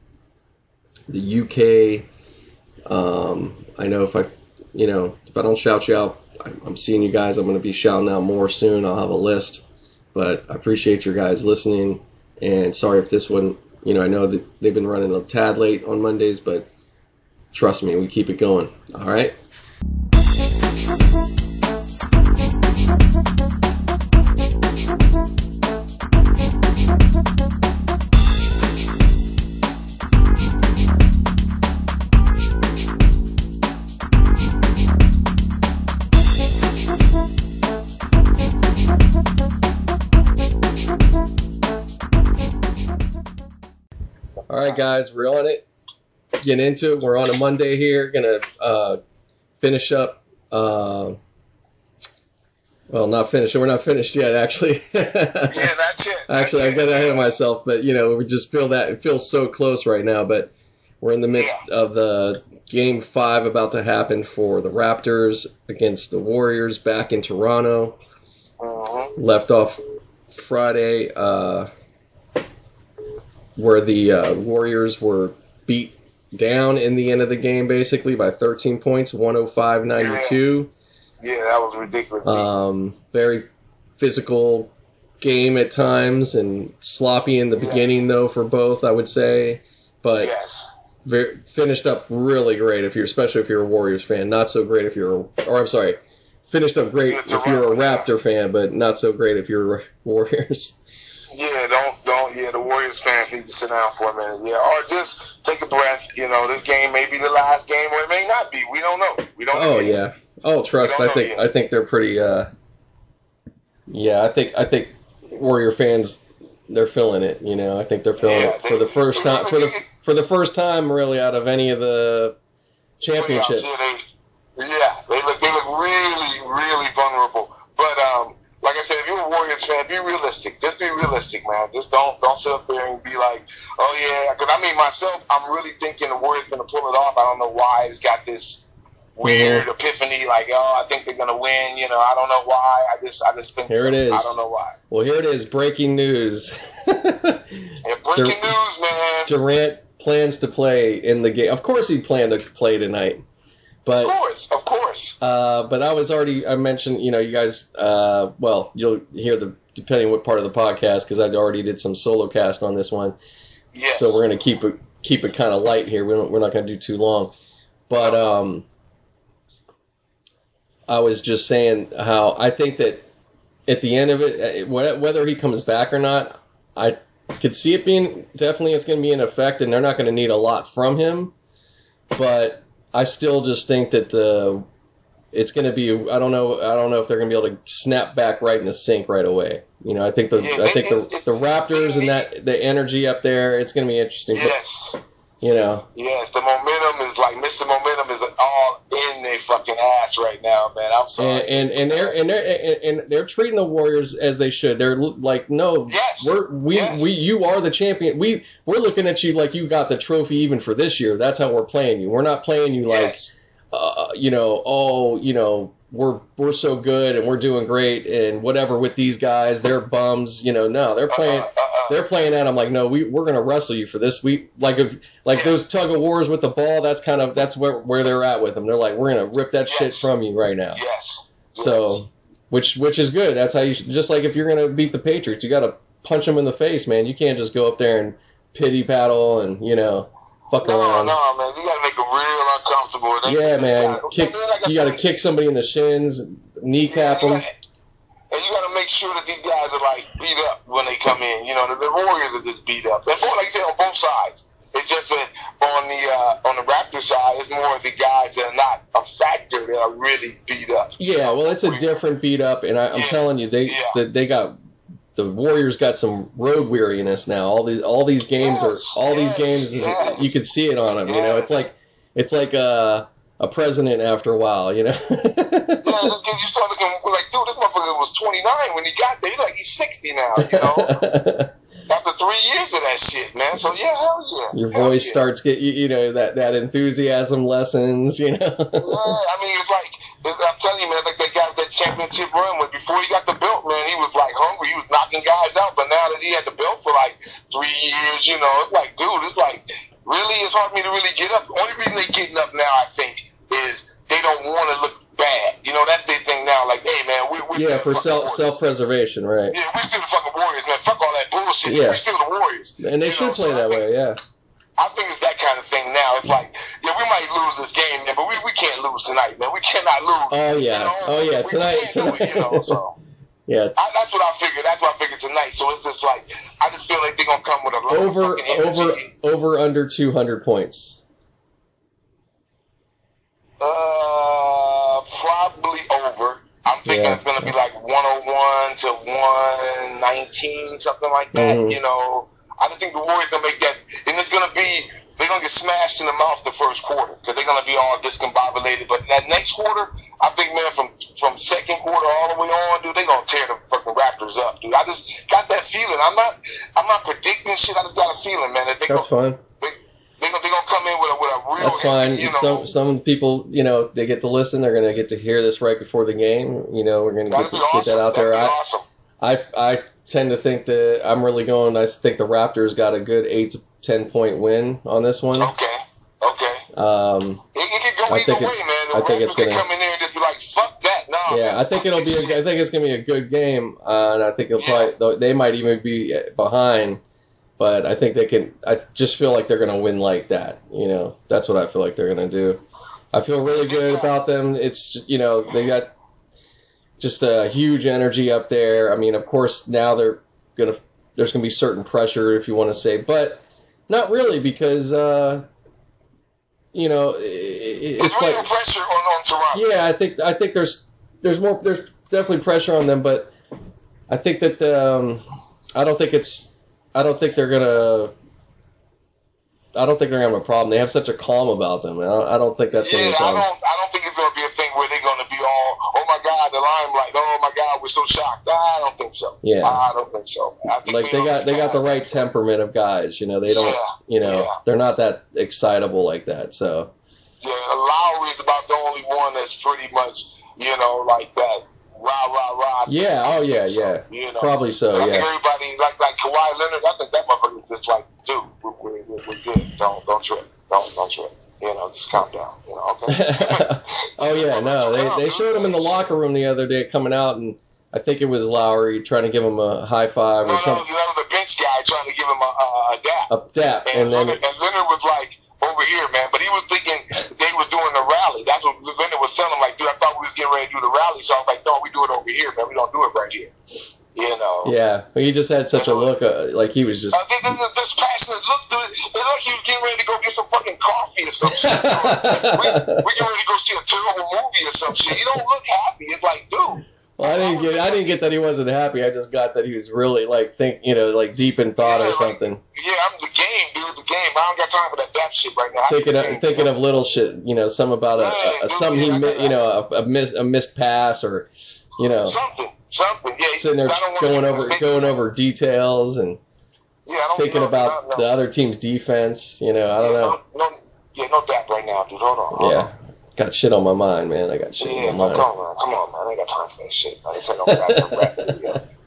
the UK. Um, I know if I, you know, if I don't shout you out I'm seeing you guys. I'm going to be shouting out more soon. I'll have a list, but I appreciate your guys listening. And sorry if this one, you know, I know that they've been running a tad late on Mondays, but trust me, we keep it going. All right. Right, guys, we're on it. Getting into it. We're on a Monday here. Gonna uh, finish up. Uh, well, not finished. We're not finished yet, actually. yeah, that's it. That's actually. I got ahead of myself, but you know, we just feel that it feels so close right now. But we're in the midst yeah. of the game five about to happen for the Raptors against the Warriors back in Toronto. Mm-hmm. Left off Friday. Uh, where the uh, Warriors were beat down in the end of the game basically by 13 points, 105 92. Yeah, that was ridiculous. Um, very physical game at times and sloppy in the yes. beginning though for both, I would say. But yes. Very, finished up really great if you're especially if you're a Warriors fan. Not so great if you're a, or I'm sorry, finished up great if you're a Raptor fan, but not so great if you're Warriors. Yeah, don't don't yeah. The Warriors fans need to sit down for a minute, yeah, or just take a breath. You know, this game may be the last game, or it may not be. We don't know. We don't. Oh yeah. Oh, trust. I think I think they're pretty. uh Yeah, I think I think Warrior fans they're feeling it. You know, I think they're feeling yeah, it for the first time for the for the first time really out of any of the championships. Yeah, they, yeah, they look they look really really vulnerable. But um, like I said, if you're a Warriors fan, be realistic. Just be realistic, man. Just don't don't sit up there and be like, oh yeah. Because I mean, myself, I'm really thinking the Warriors going to pull it off. I don't know why it's got this weird epiphany, like, oh, I think they're going to win. You know, I don't know why. I just I just think Here so. it is. I don't know why. Well, here it is. Breaking news. Yeah, breaking Dur- news, man. Durant plans to play in the game. Of course, he planned to play tonight, Of but course, of course. uh, but I was already I mentioned you know you guys uh, well you'll hear the depending what part of the podcast because I already did some solo cast on this one, Yes. so we're gonna keep it keep it kind of light here. We don't, we're not gonna do too long, but um, I was just saying how I think that at the end of it, uh, whether he comes back or not, I could see it being definitely it's going to be an effect, and they're not going to need a lot from him. But I still just think that the it's going to be I don't know I don't know if they're going to be able to snap back right in the sync right away. You know, I think the Yeah, I think the the Raptors and that the energy up there, it's going to be interesting. But, yes. You know, Yes, the momentum is like Mr. Momentum is all in their fucking ass right now, man. I'm sorry. and and, and they're and they're and, and they're treating the Warriors as they should. They're like, no, Yes. we're we Yes. we you are the champion. We we're looking at you like you got the trophy even for this year. That's how we're playing you. We're not playing you like uh, you know, oh, you know, we're we're so good and we're doing great and whatever with these guys. They're bums. You know, no, they're playing. Uh, uh, uh, They're playing at. I'm like, no, we we're gonna wrestle you for this. We like if like those tug of wars with the ball. That's kind of that's where where they're at with them. They're like, we're gonna rip that shit from you right now. yes. So, Yes. which which is good. That's how you should, just like if you're gonna beat the Patriots, you got to punch them in the face, man. You can't just go up there and pity paddle and you know fuck No, around. no, man. You gotta make them real uncomfortable. Yeah, man. Kick. like You got to said, kick somebody in the shins, kneecap Yeah, them. gotta- And you got to make sure that these guys are like beat up when they come in. You know, the, the Warriors are just beat up. And like you said, on both sides. It's just that on the uh, on the Raptor side, it's more of the guys that are not a factor that are really beat up. Yeah, well, it's a different beat up, and I, I'm Yeah. telling you, they Yeah. they, they got the Warriors got some road weariness now. All these all these games Yes, are oh, all yes, these games. yes. You can see it on them. You know, it's like it's like a a president after a while. You know. Yeah, you start looking like, dude, this motherfucker was 29 when he got there. He's like, he's 60 now, you know? After three years of that shit, man. So, yeah, hell yeah. Your Hell voice yeah. starts get you, you know that that enthusiasm lessens. You know. Yeah, I mean, it's like, I'm telling you, man, like with that championship run, when before he got the belt, man, he was like hungry. He was knocking guys out. But now that he had the belt for like three years, you know, it's like, dude, it's like, really, it's hard for me to really get up. The only reason they're getting up now, I think, is they don't want to look bad. You know, that's their thing now. Like, hey, man, we, we're yeah, for self self preservation, right? Yeah, we're still the fucking Warriors, man. Fuck all that bullshit. Yeah. We're still the Warriors. And they You should know, play so that way. Yeah. I think it's that kind of thing now. It's like, yeah, we might lose this game, man, but we, we can't lose tonight, man. We cannot lose. Oh You yeah. know? Oh yeah. We- we Tonight. can't do it, you know, Tonight. so. Yeah. I, that's what I figured. That's what I figured tonight. So it's just like I just feel like they're gonna come with a lot Over over over under 200 points. Uh, probably over. I'm thinking Yeah. it's gonna be like 101 to 119, something like that. Mhm. You know, I don't think the Warriors gonna make that, and it's gonna be they're gonna get smashed in the mouth the first quarter because they're gonna be all discombobulated. But that next quarter, I think, man, from from second quarter all the way on, dude, they're gonna tear the fucking Raptors up, dude. I just got that feeling. I'm not, I'm not predicting shit. I just got a feeling, man, that they That's gonna, fine. they, they gonna, they gonna come in with a with a real. That's fine. You know, Some some people, you know, they get to listen. They're going to get to hear this right before the game. You know, we're going to get, be get that out That'd there. I, awesome. I I tend to think that I'm really going. I think the Raptors got a good eight to ten point win on this one. Okay. Okay. Um, It, it go I either think way, it- man. The I think it's gonna- come in there and just be like, "Fuck that." No. yeah, man, I think it'll be. A. I think it's going to be a good game, uh, and I think it'll probably. They might even be behind, but I think they can. I just feel like they're going to win like that. You know, that's what I feel like they're going to do. I feel really good about them. It's you know they got just a huge energy up there. I mean, of course, now they're gonna. There's gonna be certain pressure, if you want to say, but not really because uh, you know i- i- It's, like pressure on, on Toronto. yeah. I think I think there's there's more there's definitely pressure on them, but I think that um, I don't think it's I don't think they're gonna. I don't think they're gonna have a problem. They have such a calm about them. I don't, I don't think that's gonna yeah, be a I problem. I don't think it's gonna be a thing where they're gonna be all, "Oh my God, the limelight! Oh my God was so shocked. I don't think so. Yeah. I don't think so. Think like they got they got the right temperament of guys. You know, they don't. Yeah, You know, yeah. they're not that excitable like that. So Yeah, Lowry is about the only one that's pretty much, you know, like that. Rah rah rah. yeah. Oh yeah. So, Yeah. You know. Probably so. I think Yeah. everybody like like Kawhi Leonard. I think that motherfucker just like, dude, we're, we're, we're we're good. Don't don't trip. Don't don't trip. You know, just calm down. You know, okay. oh yeah. No, they they showed him in the locker room the other day coming out, and I think it was Lowry trying to give him a high five no, or no, something. that was the bench guy trying to give him a, a, a dap. A dap, And, and then Leonard, and Leonard was like, over here, man. But he was thinking they was doing the rally. That's what Leonard was telling him, like, dude, I thought we was getting ready to do the rally. So I was like, no, we do it over here, man. We don't do it right here. You know. yeah, but he just had such a look, uh, like he was just. I think this, this passionate look, dude. It looked like he was getting ready to go get some fucking coffee or some shit. we, we getting ready to go see a terrible movie or some shit. You don't look happy. It's like, dude. Well, I didn't get. I didn't get that he wasn't happy. I just got that he was really like think, you know, like deep in thought Yeah, or like- something. Yeah, I'm the game, dude. The game. I don't got time for that dap shit right now. Thinking of game, thinking dude. of little shit, you know, some about a, a, a something he, mi- you know, a, a missed a missed pass or, you know, something, something. Yeah, sitting there I don't wanna going over going over details and Yeah, I don't thinking about no, no. the other team's defense. You know, I don't Yeah, know. No, no, yeah, no dap right now, dude. Hold on. Hold Yeah, On. Got shit on my mind, man. I got shit Yeah, on my come mind. on, man. Come on, man. I ain't got time for that shit. I ain't no rap, no rap.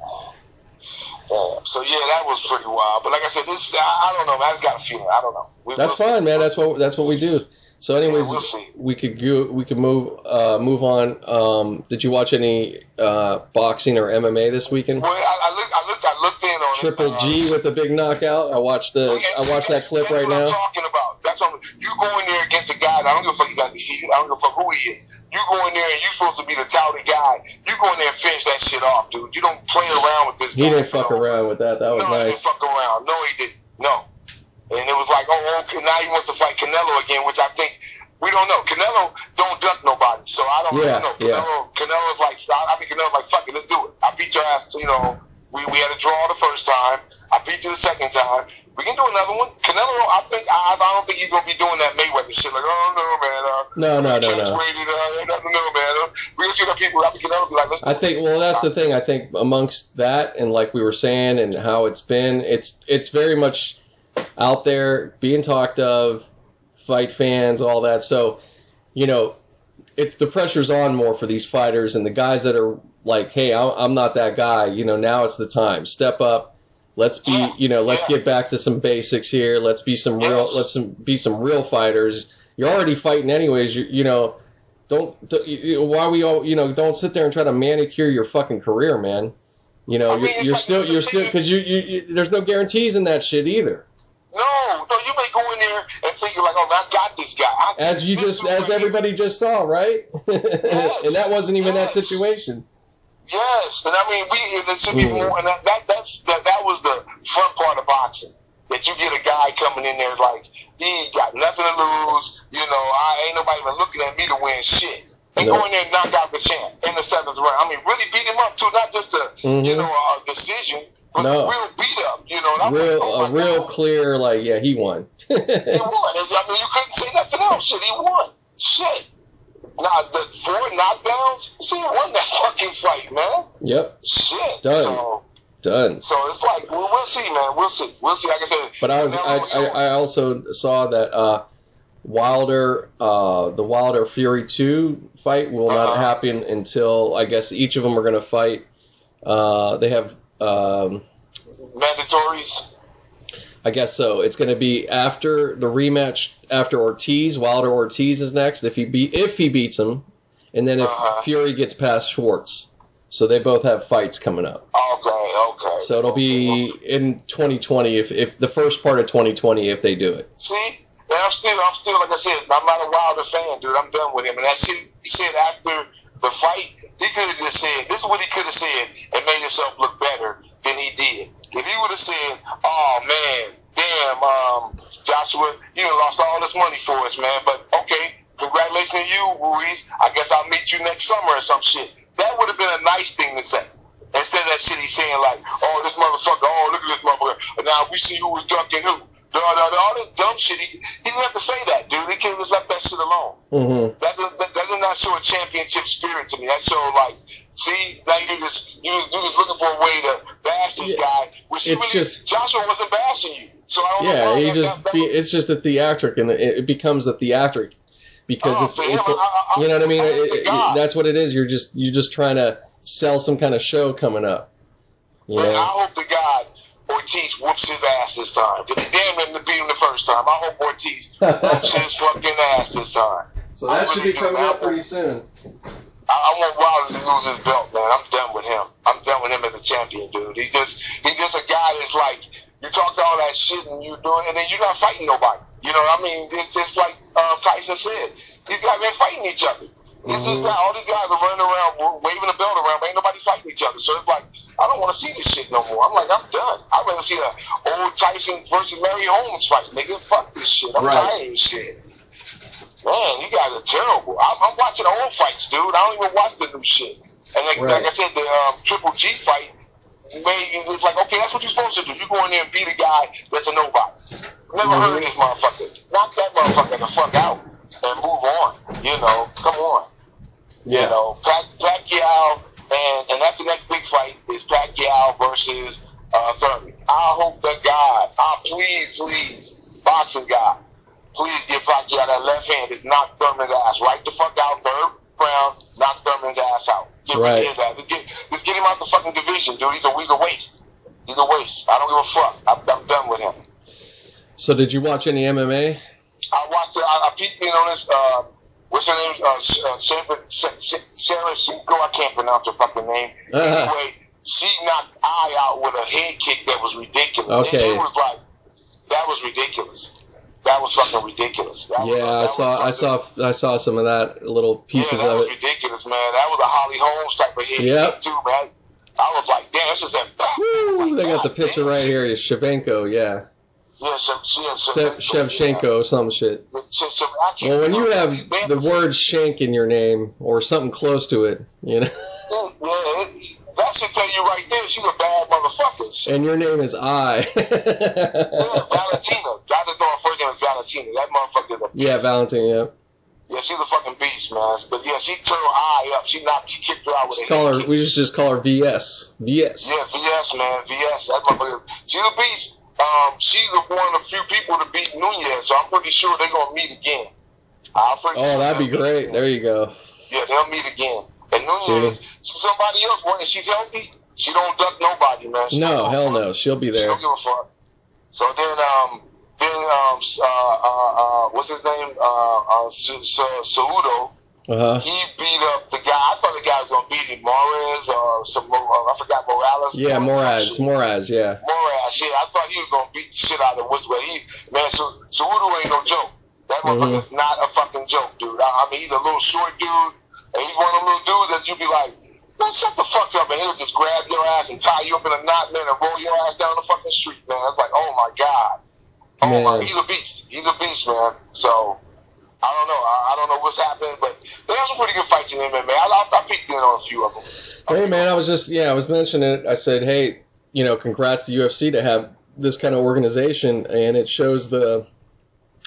Yeah, so yeah, that was pretty wild. But like I said, this I, I don't know, man. I just got a feeling. I don't know. We, That's we'll see. fine, man. That's what that's what we do. So, anyways, we'll see. we could go. We could move uh, move on. Um, did you watch any uh, boxing or MMA this weekend? Well, I, I looked, I looked, I looked in on Triple it. G with the big knockout. I watched the. I watched that clip right now. talking about. You go in there against a guy. that I don't give a fuck. He's undefeated. I don't give a fuck who he is. You go in there and you're supposed to be the touted guy. You go in there and finish that shit off, dude. You don't play around with this. He didn't fuck around with that. That was no, he didn't fuck around. No, he didn't. No. And it was like, oh, oh okay, now he wants to fight Canelo again, which I think we don't know. Canelo don't duck nobody, so I don't Yeah, really know. yeah. Canelo, Canelo's like, I, I mean, Canelo's like, fuck it, let's do it. I beat your ass. You know, we, we had a draw the first time. I beat you the second time. We can do another one. Canelo, I think I, I don't think he's gonna be doing that Mayweather shit. Like, oh no, man. Uh, No, no, no, no. uh, don't know, man. Uh, we gonna see the people. I think Canelo be like, let's. I think. Well, that's the thing. I think amongst that and like we were saying and how it's been, it's it's very much out there being talked of, fight fans, all that. So, you know, it's the pressure's on more for these fighters and the guys that are like, hey, I'm not that guy. You know, now it's the time. Step up. Let's be, Yeah, you know, let's yeah. get back to some basics here. Let's be some real, Yes. let's some, be some real fighters. You're already fighting anyways. You, you know, don't, don't you- why we all, you know, don't sit there and try to manicure your fucking career, man. You know, I mean, you're, you're like- still, you're still, because you, you, you, there's no guarantees in that shit either. No, no, you may go in there and think you're like, oh, I got this guy. I, As you just, as right here- everybody just saw, right? and that wasn't even that situation. Yes, and I mean, we it should be Mm. more, and that, that that's that, that was the fun part of boxing. That you get a guy coming in there like he got nothing to lose. You know, I ain't nobody even looking at me to win shit. And No. go in there and knock out the champ in the seventh round. I mean, really beat him up too, not just a Mhm. you know a decision, but No. a real beat up. You know, and Real, like, oh a real God. clear, like, yeah, he won. He won. I mean, you couldn't say nothing else. Shit, he won. Shit. Now the four knockdowns. See, he won that fucking fight, man. yep, Shit. Done. So, done. so it's like we'll, we'll see, man. We'll see. We'll see. Like I said, But I was, I, I, I also saw that uh, Wilder, uh, the Wilder Fury two fight will not Uh-huh. happen until I guess each of them are going to fight. Uh, they have, um, mandatories. I guess so. It's going to be after the rematch after Ortiz. Wilder Ortiz is next if he beat if he beats him, and then if Uh-huh. Fury gets past Schwarz. So they both have fights coming up. Okay, okay. So it'll be in 2020 if, if the first part of 2020 if they do it. See, and I'm still, I'm still, like I said, I'm not a Wilder fan, dude. I'm done with him. And shit he said after the fight, he could have just said, this is what he could have said and made himself look better than he did. If he would have said, oh man, damn, um, Joshua, you lost all this money for us, man. But okay, congratulations to you, Ruiz. I guess I'll meet you next summer or some shit. That would have been a nice thing to say. Instead of that shit he's saying like, oh, this motherfucker, oh, look at this motherfucker. Now we see who was ducking who. Da, da, da, all this dumb shit. He, he didn't have to say that, dude. He could have just left that shit alone. Mm-hmm. That does, that, that does not show a championship spirit to me. That showed like See, now you just you was, you was looking for a way to bash this Yeah. guy, which It's really, just- Joshua wasn't bashing you. So I don't know Yeah, he just that- be, it's just a theatric, and it, it becomes a theatric because Oh, it's, for him, it's a, I- I- you know what I mean. It- it- that's what it is. You're just you're just trying to sell some kind of show coming up. You Man, I hope to God Ortiz whoops his ass this time. Because he damn him to beat him the first time. I hope Ortiz whoops his fucking ass this time. So that should be coming up pretty soon. I, I want Wilder to lose his belt, man. I'm done with him. I'm done with him as a champion, dude. He's just he's just a guy that's like you talk all that shit and you doing, it, and then you're not fighting nobody. You know, what I mean, it's just like uh, Tyson said. These guys ain't fighting each other. It's this Mhm. guy, all these guys are running around waving the belt around, but ain't nobody fighting each other. So it's like I don't want to see this shit no more. I'm like I'm done. I'd rather see a old Tyson versus Larry Holmes fight, nigga. Fuck this shit. I'm Right. tired of this shit. Man, you guys are terrible. I'm, I'm watching old fights, dude. I don't even watch the new shit. And like, Right. like I said, the um, Triple G fight made was like, okay, that's what you're supposed to do. You go in there and beat a guy that's a nobody. Never Mhm. heard of this motherfucker. Knock that motherfucker the fuck out and move on. You know, come on. Yeah. You know, Pac- Pacquiao, and and that's the next big fight is Pacquiao versus uh, Thurman. I hope to God, I please, please, boxing guy, please give Pacquiao that left hand. Just knock Thurman's ass right the fuck out, third round, knock Thurman's ass out. Get rid Right. of his ass. Just get, just get him out the fucking division, dude. He's a he's a waste. He's a waste. I don't give a fuck. I'm, I'm done with him. So did you watch any MMA? I watched it. I, I peeked in on this. Uh, what's her name? Uh, uh, Sarah, Sa- Sa- Sarah Cinco. I can't pronounce her fucking name. Uh-huh. Anyway, she knocked I out with a head kick that was ridiculous. Okay. It, it was like that was ridiculous. That was fucking ridiculous. That was- Yeah, I that saw I saw I saw some of that little pieces yeah, that of was it. ridiculous, man. That was a Holly Holmes type of hit, Yep. too, man. I was like, damn, it's just that. Woo, they got the picture damn. right here. It's Shavenko, yeah. Yeah, some, yeah, Se- Shevchenko, some shit. So, so Well, when you have the word shank in your name or something close to it, you know, Yeah, that should tell you right there she's a bad motherfucker. and your name is I. Yeah, Valentina. I just know her first name is Valentina. That motherfucker is a yeah, Valentina, Yeah, yeah, she's a fucking beast, man. But yeah, she turned her eye up. She knocked, she kicked her out with just a call her. kick. We just just call her VS. VS. Yeah, VS, man, VS. That motherfucker. She's a beast. Um, she's the one of the few people to beat Nunes, so I'm pretty sure they're gonna meet again. Oh, sure that'd be great. again. There you go. Yeah, they'll meet again. And Nunes, she's somebody else. When she's healthy, she don't duck nobody, man. She No, hell no. She'll be She there. don't give a fuck. So then, um, then um, uh, uh, uh, what's his name? Uh, uh, Su- Su- Cejudo. Uh huh. He beat up the guy. I thought the guy was gonna beat him, Morales or some. Uh, I forgot Morales. Yeah, shit. Moraes. Yeah. Moraes. Yeah, I thought he was gonna beat the shit out of Woods, but he man, so Cejudo ain't no joke. That Mhm. motherfucker's not a fucking joke, dude. I, I mean, he's a little short dude, and he's one of them little dudes that you'd be like, man, shut the fuck up, and he'll just grab your ass and tie you up in a knot, man, and roll your ass down the fucking street, man. It's like, oh my god, oh my, he's a beast. He's a beast, man. So. I don't know. I, I don't know what's happening, but they have some pretty good fights in MMA. I, I, I peeked in on a few of them. Hey man, I was just yeah, I was mentioning it. I said, hey, you know, congrats to UFC to have this kind of organization, and it shows the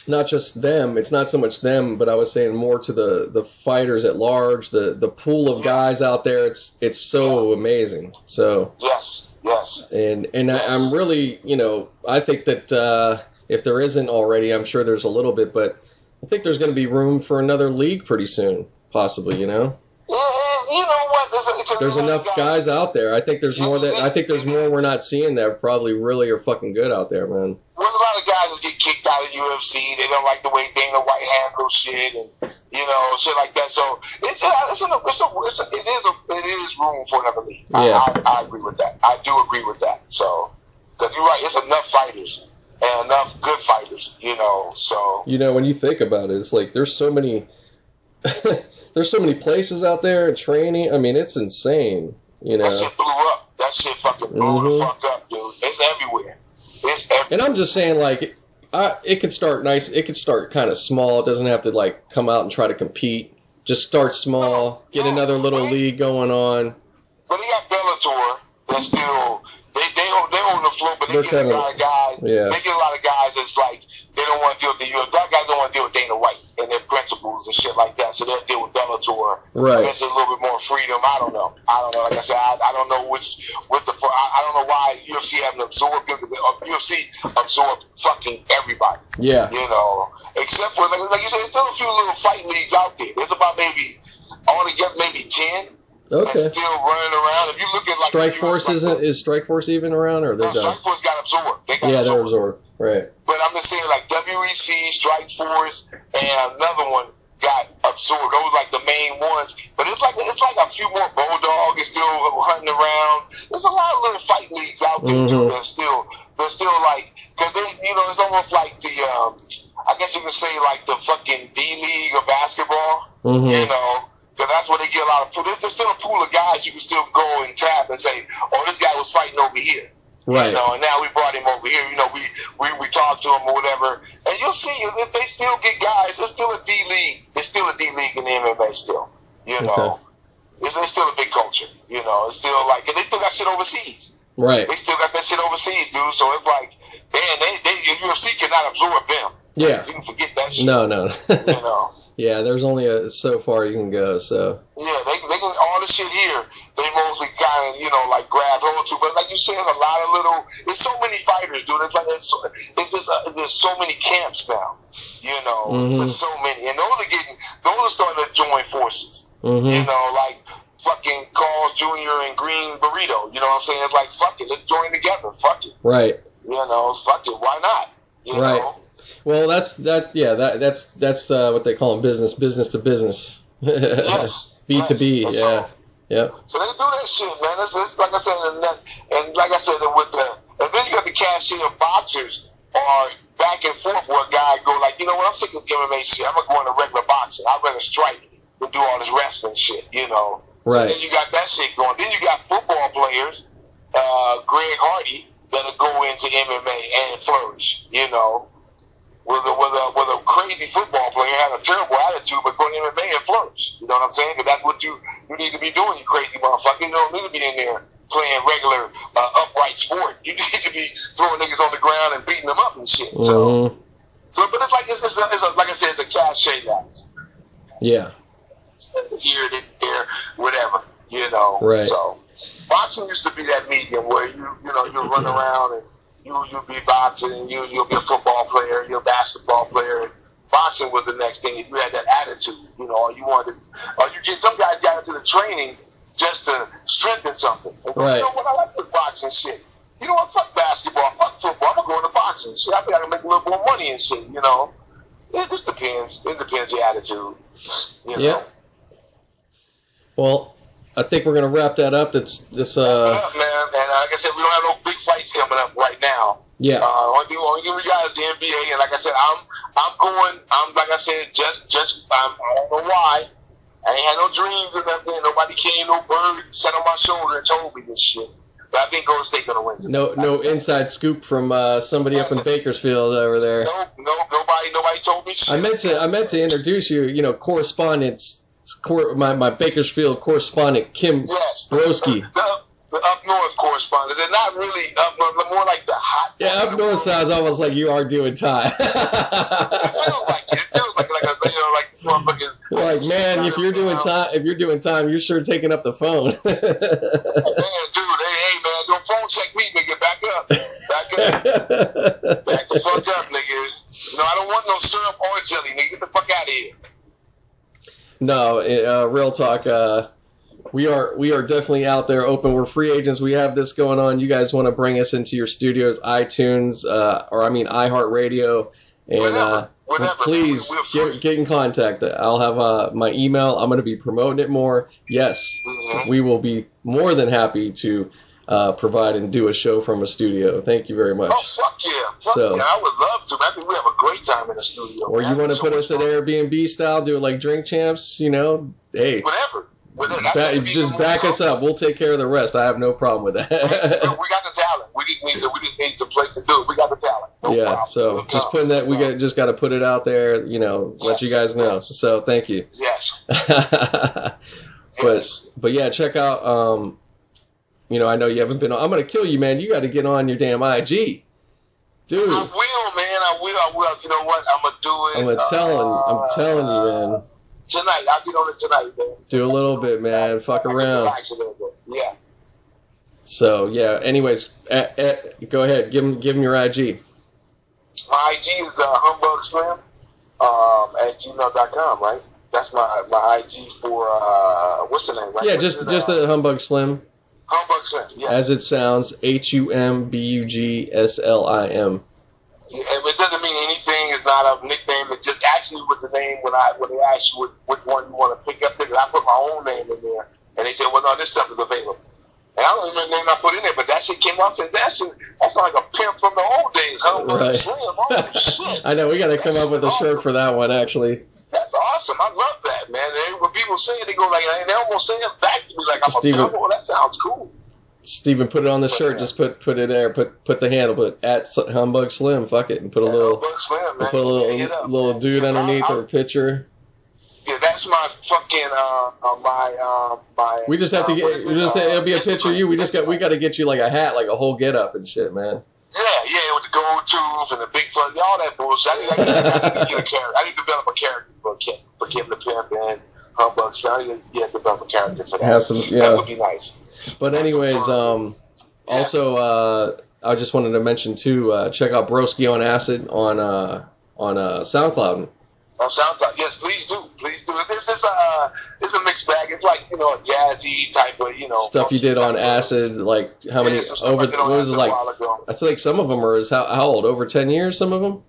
not just them. It's not so much them, but I was saying more to the the fighters at large, the the pool of guys out there. It's it's so amazing. So Yes, yes. and and I, I'm really you know I think that uh, if there isn't already, I'm sure there's a little bit, but I think there's going to be room for another league pretty soon, possibly. You know. Yeah, yeah, you know what? There's, a, There's enough guys out there. I think there's more that I think there's more we're not seeing that probably really are fucking good out there, man. There's a lot of guys that get kicked out of UFC. They don't like the way Dana White handles shit, and you know shit like that. So it's a, it's, an, it's, a, it's a, it is a, it is room for another league. I, Yeah. I, I agree with that. I do agree with that. So because you're right, it's enough fighters and enough good fighters. You know, so You know, when you think about it, it's like there's so many there's so many places out there and training. I mean, it's insane. You know. that shit blew up. That shit fucking blew the Mhm. fuck up, dude. It's everywhere. It's everywhere. And I'm just saying, like, I, it could start nice. It could start kind of small. It doesn't have to like come out and try to compete. Just start small. Oh, get No, another little league going on. But he got Bellator that's still they they they hold the floor, but they They're get a lot of guys. yeah. They get a lot of guys that's like they don't want to deal with the UFC. Black guys don't want to deal with Dana White and their principles and shit like that. So they'll deal with Bellator. Right. It's a little bit more freedom. I don't know. I don't know. Like I said, I, I don't know which what the I, I don't know why UFC haven't absorbed it. Uh, UFC absorbed fucking everybody. Yeah. You know, except for like, like you said, there's still a few little fight leagues out there. There's about maybe altogether maybe ten Okay. that's still running around. If you look at like Strikeforce like, isn't is Strikeforce even around or they're no, done? Strikeforce got absorbed. They got Yeah, they're absorbed. absorbed. Right. But I'm just saying, like WEC, Strikeforce, and another one got absorbed. Those like the main ones. But it's like it's like a few more Bulldog is still hunting around. There's a lot of little fight leagues out there Mhm. dude, that's still they're still like because they you know it's almost like the um I guess you could say like the fucking D League of basketball. You Mm-hmm. know. Because that's where they get a lot of. There's, there's still a pool of guys you can still go and tap and say, "Oh, this guy was fighting over here." Right. You know, and now we brought him over here. You know, we we, we talked to him or whatever, and you'll see if they still get guys. It's still a D league. It's still a D league in the MMA still. You know, Okay. it's, it's still a big culture. You know, it's still like and they still got shit overseas. Right. They still got that shit overseas, dude. So it's like, man, they they UFC cannot absorb them. Yeah. You can forget that shit. No, no. You know. yeah, there's only a so far you can go. So Yeah, they, they can all the shit here. They mostly kind of you know like grab hold to, but like you said, there's a lot of little. There's so many fighters, dude. It's like it's, it's just uh, there's so many camps now. You know, Mhm. there's so many, and those are getting those are starting to join forces. You hmm know, like fucking Carl's Jr. and Green Burrito. You know what I'm saying? It's like fuck it, let's join together. Fuck it. right. You know, fuck it. Why not? You Right. know. Well, that's that. Yeah, that that's that's uh, what they call in business, business to business. Yes. B to B. Yeah. so- Yep. So they do that shit, man. It's, it's like I said, and, that, and like I said, with the and then you got the cashier boxers are back and forth where a guy go like, you know what, I'm sick of MMA shit. I'm gonna go into regular boxing. I'd rather strike than do all this wrestling shit, you know. So Right. then you got that shit going. Then you got football players, uh, Greg Hardy, that'll go into MMA and flourish, you know. With a, with, a, with a crazy football player had a terrible attitude, but go to MMA and flourish. You know what I'm saying? Because that's what you, you need to be doing, you crazy motherfucker. You don't need to be in there playing regular uh, upright sport. You need to be throwing niggas on the ground and beating them up and shit. So, hmm so, but it's like it's, it's, a, it's a, like I said, it's a cachet match. Yeah. Here, there, whatever. You know. Right. So, boxing used to be that medium where you you know you run around and you you'll be boxing and you you'll be a football player, you're a basketball player. And boxing was the next thing. If you had that attitude, you know, or you wanted, or you get some guys got into the training just to strengthen something. And Right. You know what? I like the boxing shit. You know what? Fuck basketball. Fuck football. I'm gonna go into boxing. Shit, I think I can make a little more money and shit. You know. It just depends. It depends your attitude. You know. Yeah. Well, I think we're gonna wrap that up. That's that's uh yeah, man. And uh, like I said, we don't have no big fights coming up right now. yeah. Uh, only thing, only thing we got is the NBA. And like I said, I'm I'm going. I'm like I said, just just I'm, I don't know why. I ain't had no dreams or nothing. Nobody came, no bird sat on my shoulder and told me this shit. But I think Golden State gonna win. tonight. No no inside scoop from uh, somebody up in Bakersfield over there. No, no, nobody, nobody told me shit. I meant to I meant to introduce you. You know, correspondence. Cor- my my Bakersfield correspondent Kim yes, Broski. The, the up north correspondents. They're not really up north. They're more like the hot. Yeah, up north sounds almost like you are doing time. It feels like it. It feels like like a, you know like like man, if you're doing time, if you're doing time, you're sure taking up the phone. Man, dude, hey, hey, man, don't phone check me, nigga. Back up. Back up. Back the fuck up, nigga. No, I don't want no syrup or jelly, nigga. Get the fuck out of here. No, uh, real talk. Uh, we are we are definitely out there open. We're free agents. We have this going on. You guys want to bring us into your studios, iTunes, uh, or I mean iHeartRadio, and uh, Whatever, whatever. please We- we're free. get, get in contact. I'll have uh, my email. I'm going to be promoting it more. Yes, Mhm. we will be more than happy to uh, provide and do a show from a studio. Thank you very much. Oh fuck yeah, fuck So- yeah! I would love to. I think we have a great time in the studio. Or man. you want to So put us at fun. Airbnb style, do it like Drink Champs, you know? Hey, Whatever. Whatever. Just back us up. We'll take care of the rest. I have no problem with that. we got the talent. We just need we just need some place to do it. We got the talent. No yeah. problem. So just putting that, we got just got to put it out there. You know, let you guys know. So thank you. Yes. but Yes. but yeah, check out um, you know, I know you haven't been on. I'm gonna kill you, man. You got to get on your damn IG, dude. I will, man. I will. I will. You know what? I'm gonna do it. I'm gonna telling. I'm uh, telling you, man. Tonight, I'll get on it tonight, man. Do a little bit, man. Fuck around. relax a little bit. Yeah. So yeah. Anyways, eh, eh, go ahead. Give him give him your IG. My IG is uh, humbug slim um, at gmail.com, right? That's my my IG for uh, what's the name? Right? Yeah, just just Uh, humbug slim, humbug slim. Yes. as it sounds. H u m b u g s l i m. It doesn't mean anything. It's not a nickname. It just actually was the name when I when they asked you which, which one you want to pick up. Because I put my own name in there, and they said, "Well, no, this stuff is available." And I don't remember the name I put in there, but that shit came off. And that's that's like a pimp from the old days, huh? Right. Slim, oh shit, I know we got to come up with a shirt for that one. Actually, that's awesome. I love that, man. They, when people say it, they go like, and they almost say it back to me like I'm Steven- a. Oh, that sounds cool. Steven, put it on the shirt. Just put put it there. Put put the handle. Put at humbug slim. Fuck it, and put a Yeah, little Slim, put a Hit up, little little man. dude Yeah, underneath I- I- or a picture. Yeah, that's my fucking uh, uh my uh my. We just have to uh, get. We just Uh, it'll be a picture of you. We just got. We got to get you like a hat, like a whole get up and shit, man. Yeah, yeah, with the gold tooth and the big foot, all that bullshit. I need, I need, I need to get a character. I need to develop a character for Kim, for the Pimp and Humbug. So I need to yeah, develop a character for that. Have some, yeah. That would be nice. But anyways, um, also, uh, I just wanted to mention too. Uh, check out Broski on Acid on uh on uh SoundCloud. On SoundCloud, yes, please do, please do. This is uh, it's a mixed bag. It's like you know a jazzy type of you know Stuff you did on Acid, like how many Yeah, over? Did What was it like? I feel like some of them are is how, how old? Over ten years. Some of them.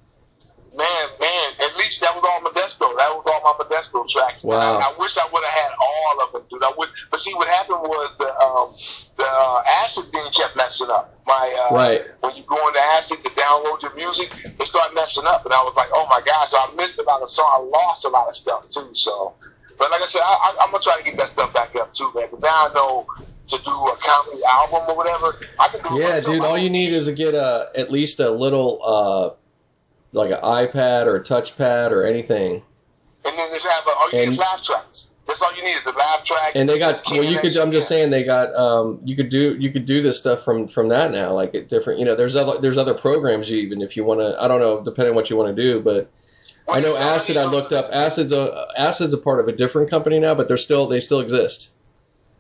Man, man, at that was all Modesto. That was all my Modesto tracks. Wow. I, I wish I would have had all of them, dude. I would, but see, what happened was the um, the uh, acid thing kept messing up. My uh, Right. when you go into acid to download your music, it started messing up, and I was like, oh my gosh, so I missed a lot of song. I lost a lot of stuff too. So, but like I said, I, I, I'm gonna try to get that stuff back up too, man. But now I know to do a comedy album or whatever. I can do Yeah, dude. All you need is to get a at least a little uh like an iPad or a touchpad or anything. and then just have a, all you need And- is laugh tracks. That's all you need is the laugh tracks. And they got well. You could. I'm just saying they got. Um, you could do. You could do this stuff from from that now. Like at different. You know, there's other there's other programs you even if you want to. I don't know, depending on what you want to do. But I know Acid. I looked up. Acid's a Acid's a part of a different company now, but they're still they still exist.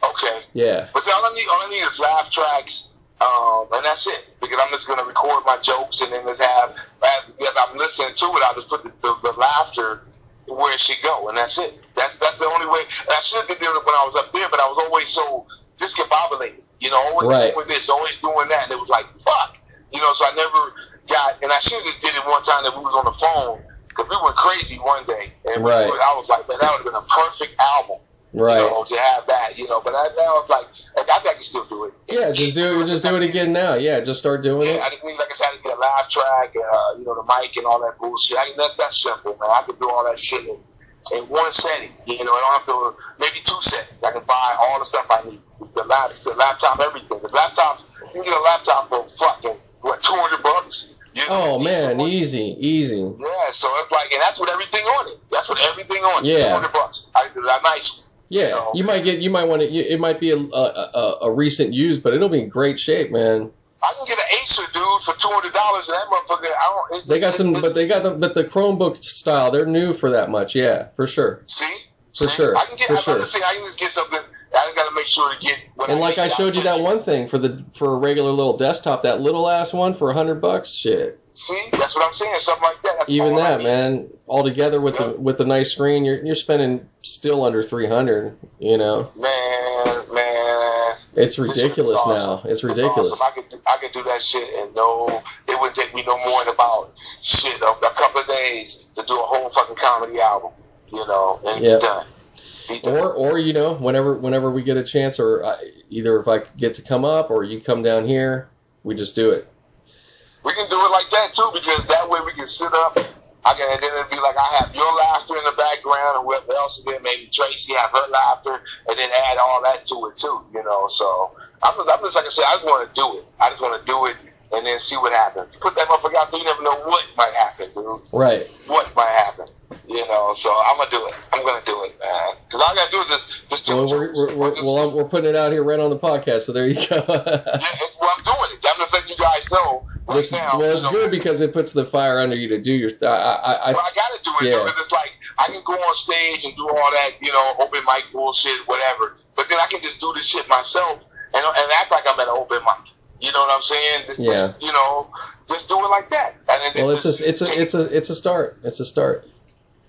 Okay, Yeah. but see, all I need, all I need is laugh tracks, um, and that's it. Because I'm just gonna record my jokes and then just have, as, as I'm listening to it, I'll just put the, the, the laughter where it should go, and that's it. That's that's the only way. And I should have been doing it when I was up there, but I was always so discombobulated. You know, always Right. doing this, always doing that, and it was like fuck. You know, so I never got, and I should have just did it one time that we was on the phone because we went crazy one day, and we were- I was like, man, that would have been a perfect album. Right. You know, to have that, you know, but I, I was like, I think I can still do it. Yeah. Just do it. Just do it again now. Yeah. Just start doing Yeah, it. I just need, like I said, I just get a live track, uh, you know, the mic and all that bullshit. I mean, that's that simple, man. I can do all that shit in, in one setting. You know, I don't have to maybe two settings. I can buy all the stuff I need, the lap, the laptop, everything. The laptops, you can get a laptop for fucking what two hundred bucks. You know, Oh man, one. easy, easy. Yeah, so it's like, and that's with everything on it. That's with everything on it. Yeah. two hundred bucks. I do that nice. Yeah, know. you might get. You might want to. It might be a, a a recent use, but it'll be in great shape, man. I can get an Acer dude for two hundred dollars, and that motherfucker. I don't. It, They got some, but they got the but the Chromebook style. They're new for that much. Yeah, for sure. See, For See? sure, I can get. for I'm sure. saying, I can just get something. I just got to make sure to get. What And like. I showed you that one thing for the for a regular little desktop, that little ass one for a hundred bucks. Shit, See, that's what I'm saying. Something like that. That's even all I that, man. All together with the with the nice screen, you're you're spending still under three hundred. You know, Man, man. it's This shit is ridiculous awesome. now. It's It's ridiculous. awesome. I could do, I could do that shit and no, it wouldn't take me no more than about shit a, a couple of days to do a whole fucking comedy album. You know, and Yep. be done. Be done. Or, or you know, whenever whenever we get a chance, or I, either if I get to come up, or you come down here, we just do it. We can do it like that too, because that way we can sit up. I can, and then it'd be like I have your laughter in the background, and whoever else is there, maybe Tracy have her laughter, and then add all that to it too. You know, so I'm just, I'm just like I said, I just want to do it. I just want to do it, and then see what happens. You put that motherfucker out there, you never know what might happen, dude. Right. What might happen? You know, so I'm gonna do it. I'm gonna do it, man. Because all I gotta do is just just do Well, it. we're, we're, we're, Just- well, I'm- we're putting it out here right on the podcast, so there you go. yeah, it's, well, I'm doing it. I'm just letting you guys know right now. well, it's know, good because it puts the fire under you to do your. I, I, I, Well, I gotta do it Yeah. because it's like I can go on stage and do all that, you know, open mic bullshit, whatever. But then I can just do this shit myself and, and act like I'm at an open mic. You know what I'm saying? Just, Yeah. just, you know, just do it like that. And then well, it's just a, it's a, it's a, it's a start. It's a start.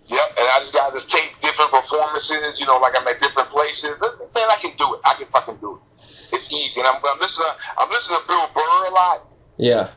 Yep, and I just got to tape different performances, you know, like I'm at different places. Man, I can do it. I can fucking do it. It's easy. And I'm, I'm listening. I'm listening to Bill Burr a lot. Yeah,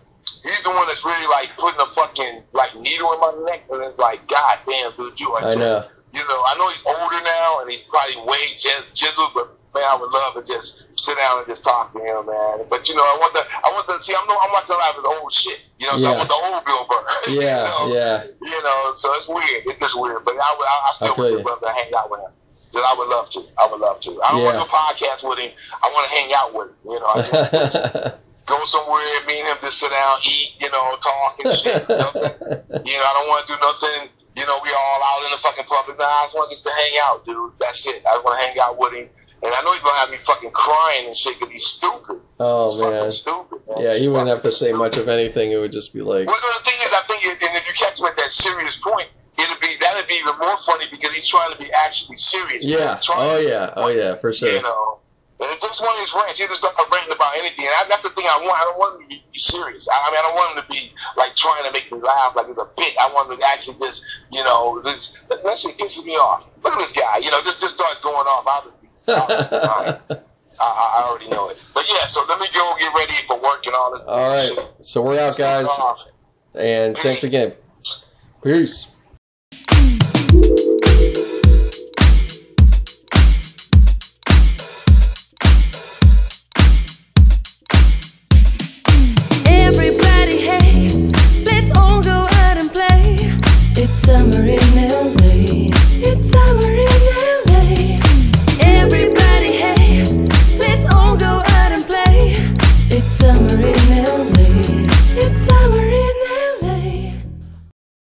He's the one that's really like putting a fucking like needle in my neck, and it's like, God damn, dude, you are I just, know. you know, I know he's older now, and he's probably way chis- chiseled, but man, I would love to just sit down and just talk to him, man. But you know, I want the, I want to see. I'm, no, I'm watching a lot of his old shit, you know. So Yeah. I want the old Bill Burr. you Yeah, know? yeah. You know, so it's weird. It's just weird. But I would, I, I still I would you. love to hang out with him. Just, I would love to. I would love to. I don't want to do a podcast with him. I want to hang out with him. You know, go somewhere, me and him just sit down, eat, you know, talk and shit. You know, you know I don't want to do nothing. You know, we all out in the fucking public. Nah, I just want just to hang out, dude. That's it. I want to hang out with him. And I know he's gonna have me fucking crying and shit because he's stupid. Oh, he's oh man. fucking stupid. Man. Yeah, he wouldn't have to say much of anything. It would just be like, Well, the thing is, I think, it, and if you catch him at that serious point, it'll be that'll be even more funny because he's trying to be actually serious. yeah, oh yeah, oh yeah, for You sure. know, and it's just one of his rants. He just start ranting about anything, and I, that's the thing I want. I don't want him to be, serious. I, I mean, I don't want him to be like trying to make me laugh like it's a bit. I want him to actually just, you know, this that shit pisses me off. Look at this guy. You know, this just starts going off. I'll just be, I'll just be. I, I I already know it. But yeah, so let me go get ready for work and all that. All right, shit. so we're out, guys, and thanks again. Peace.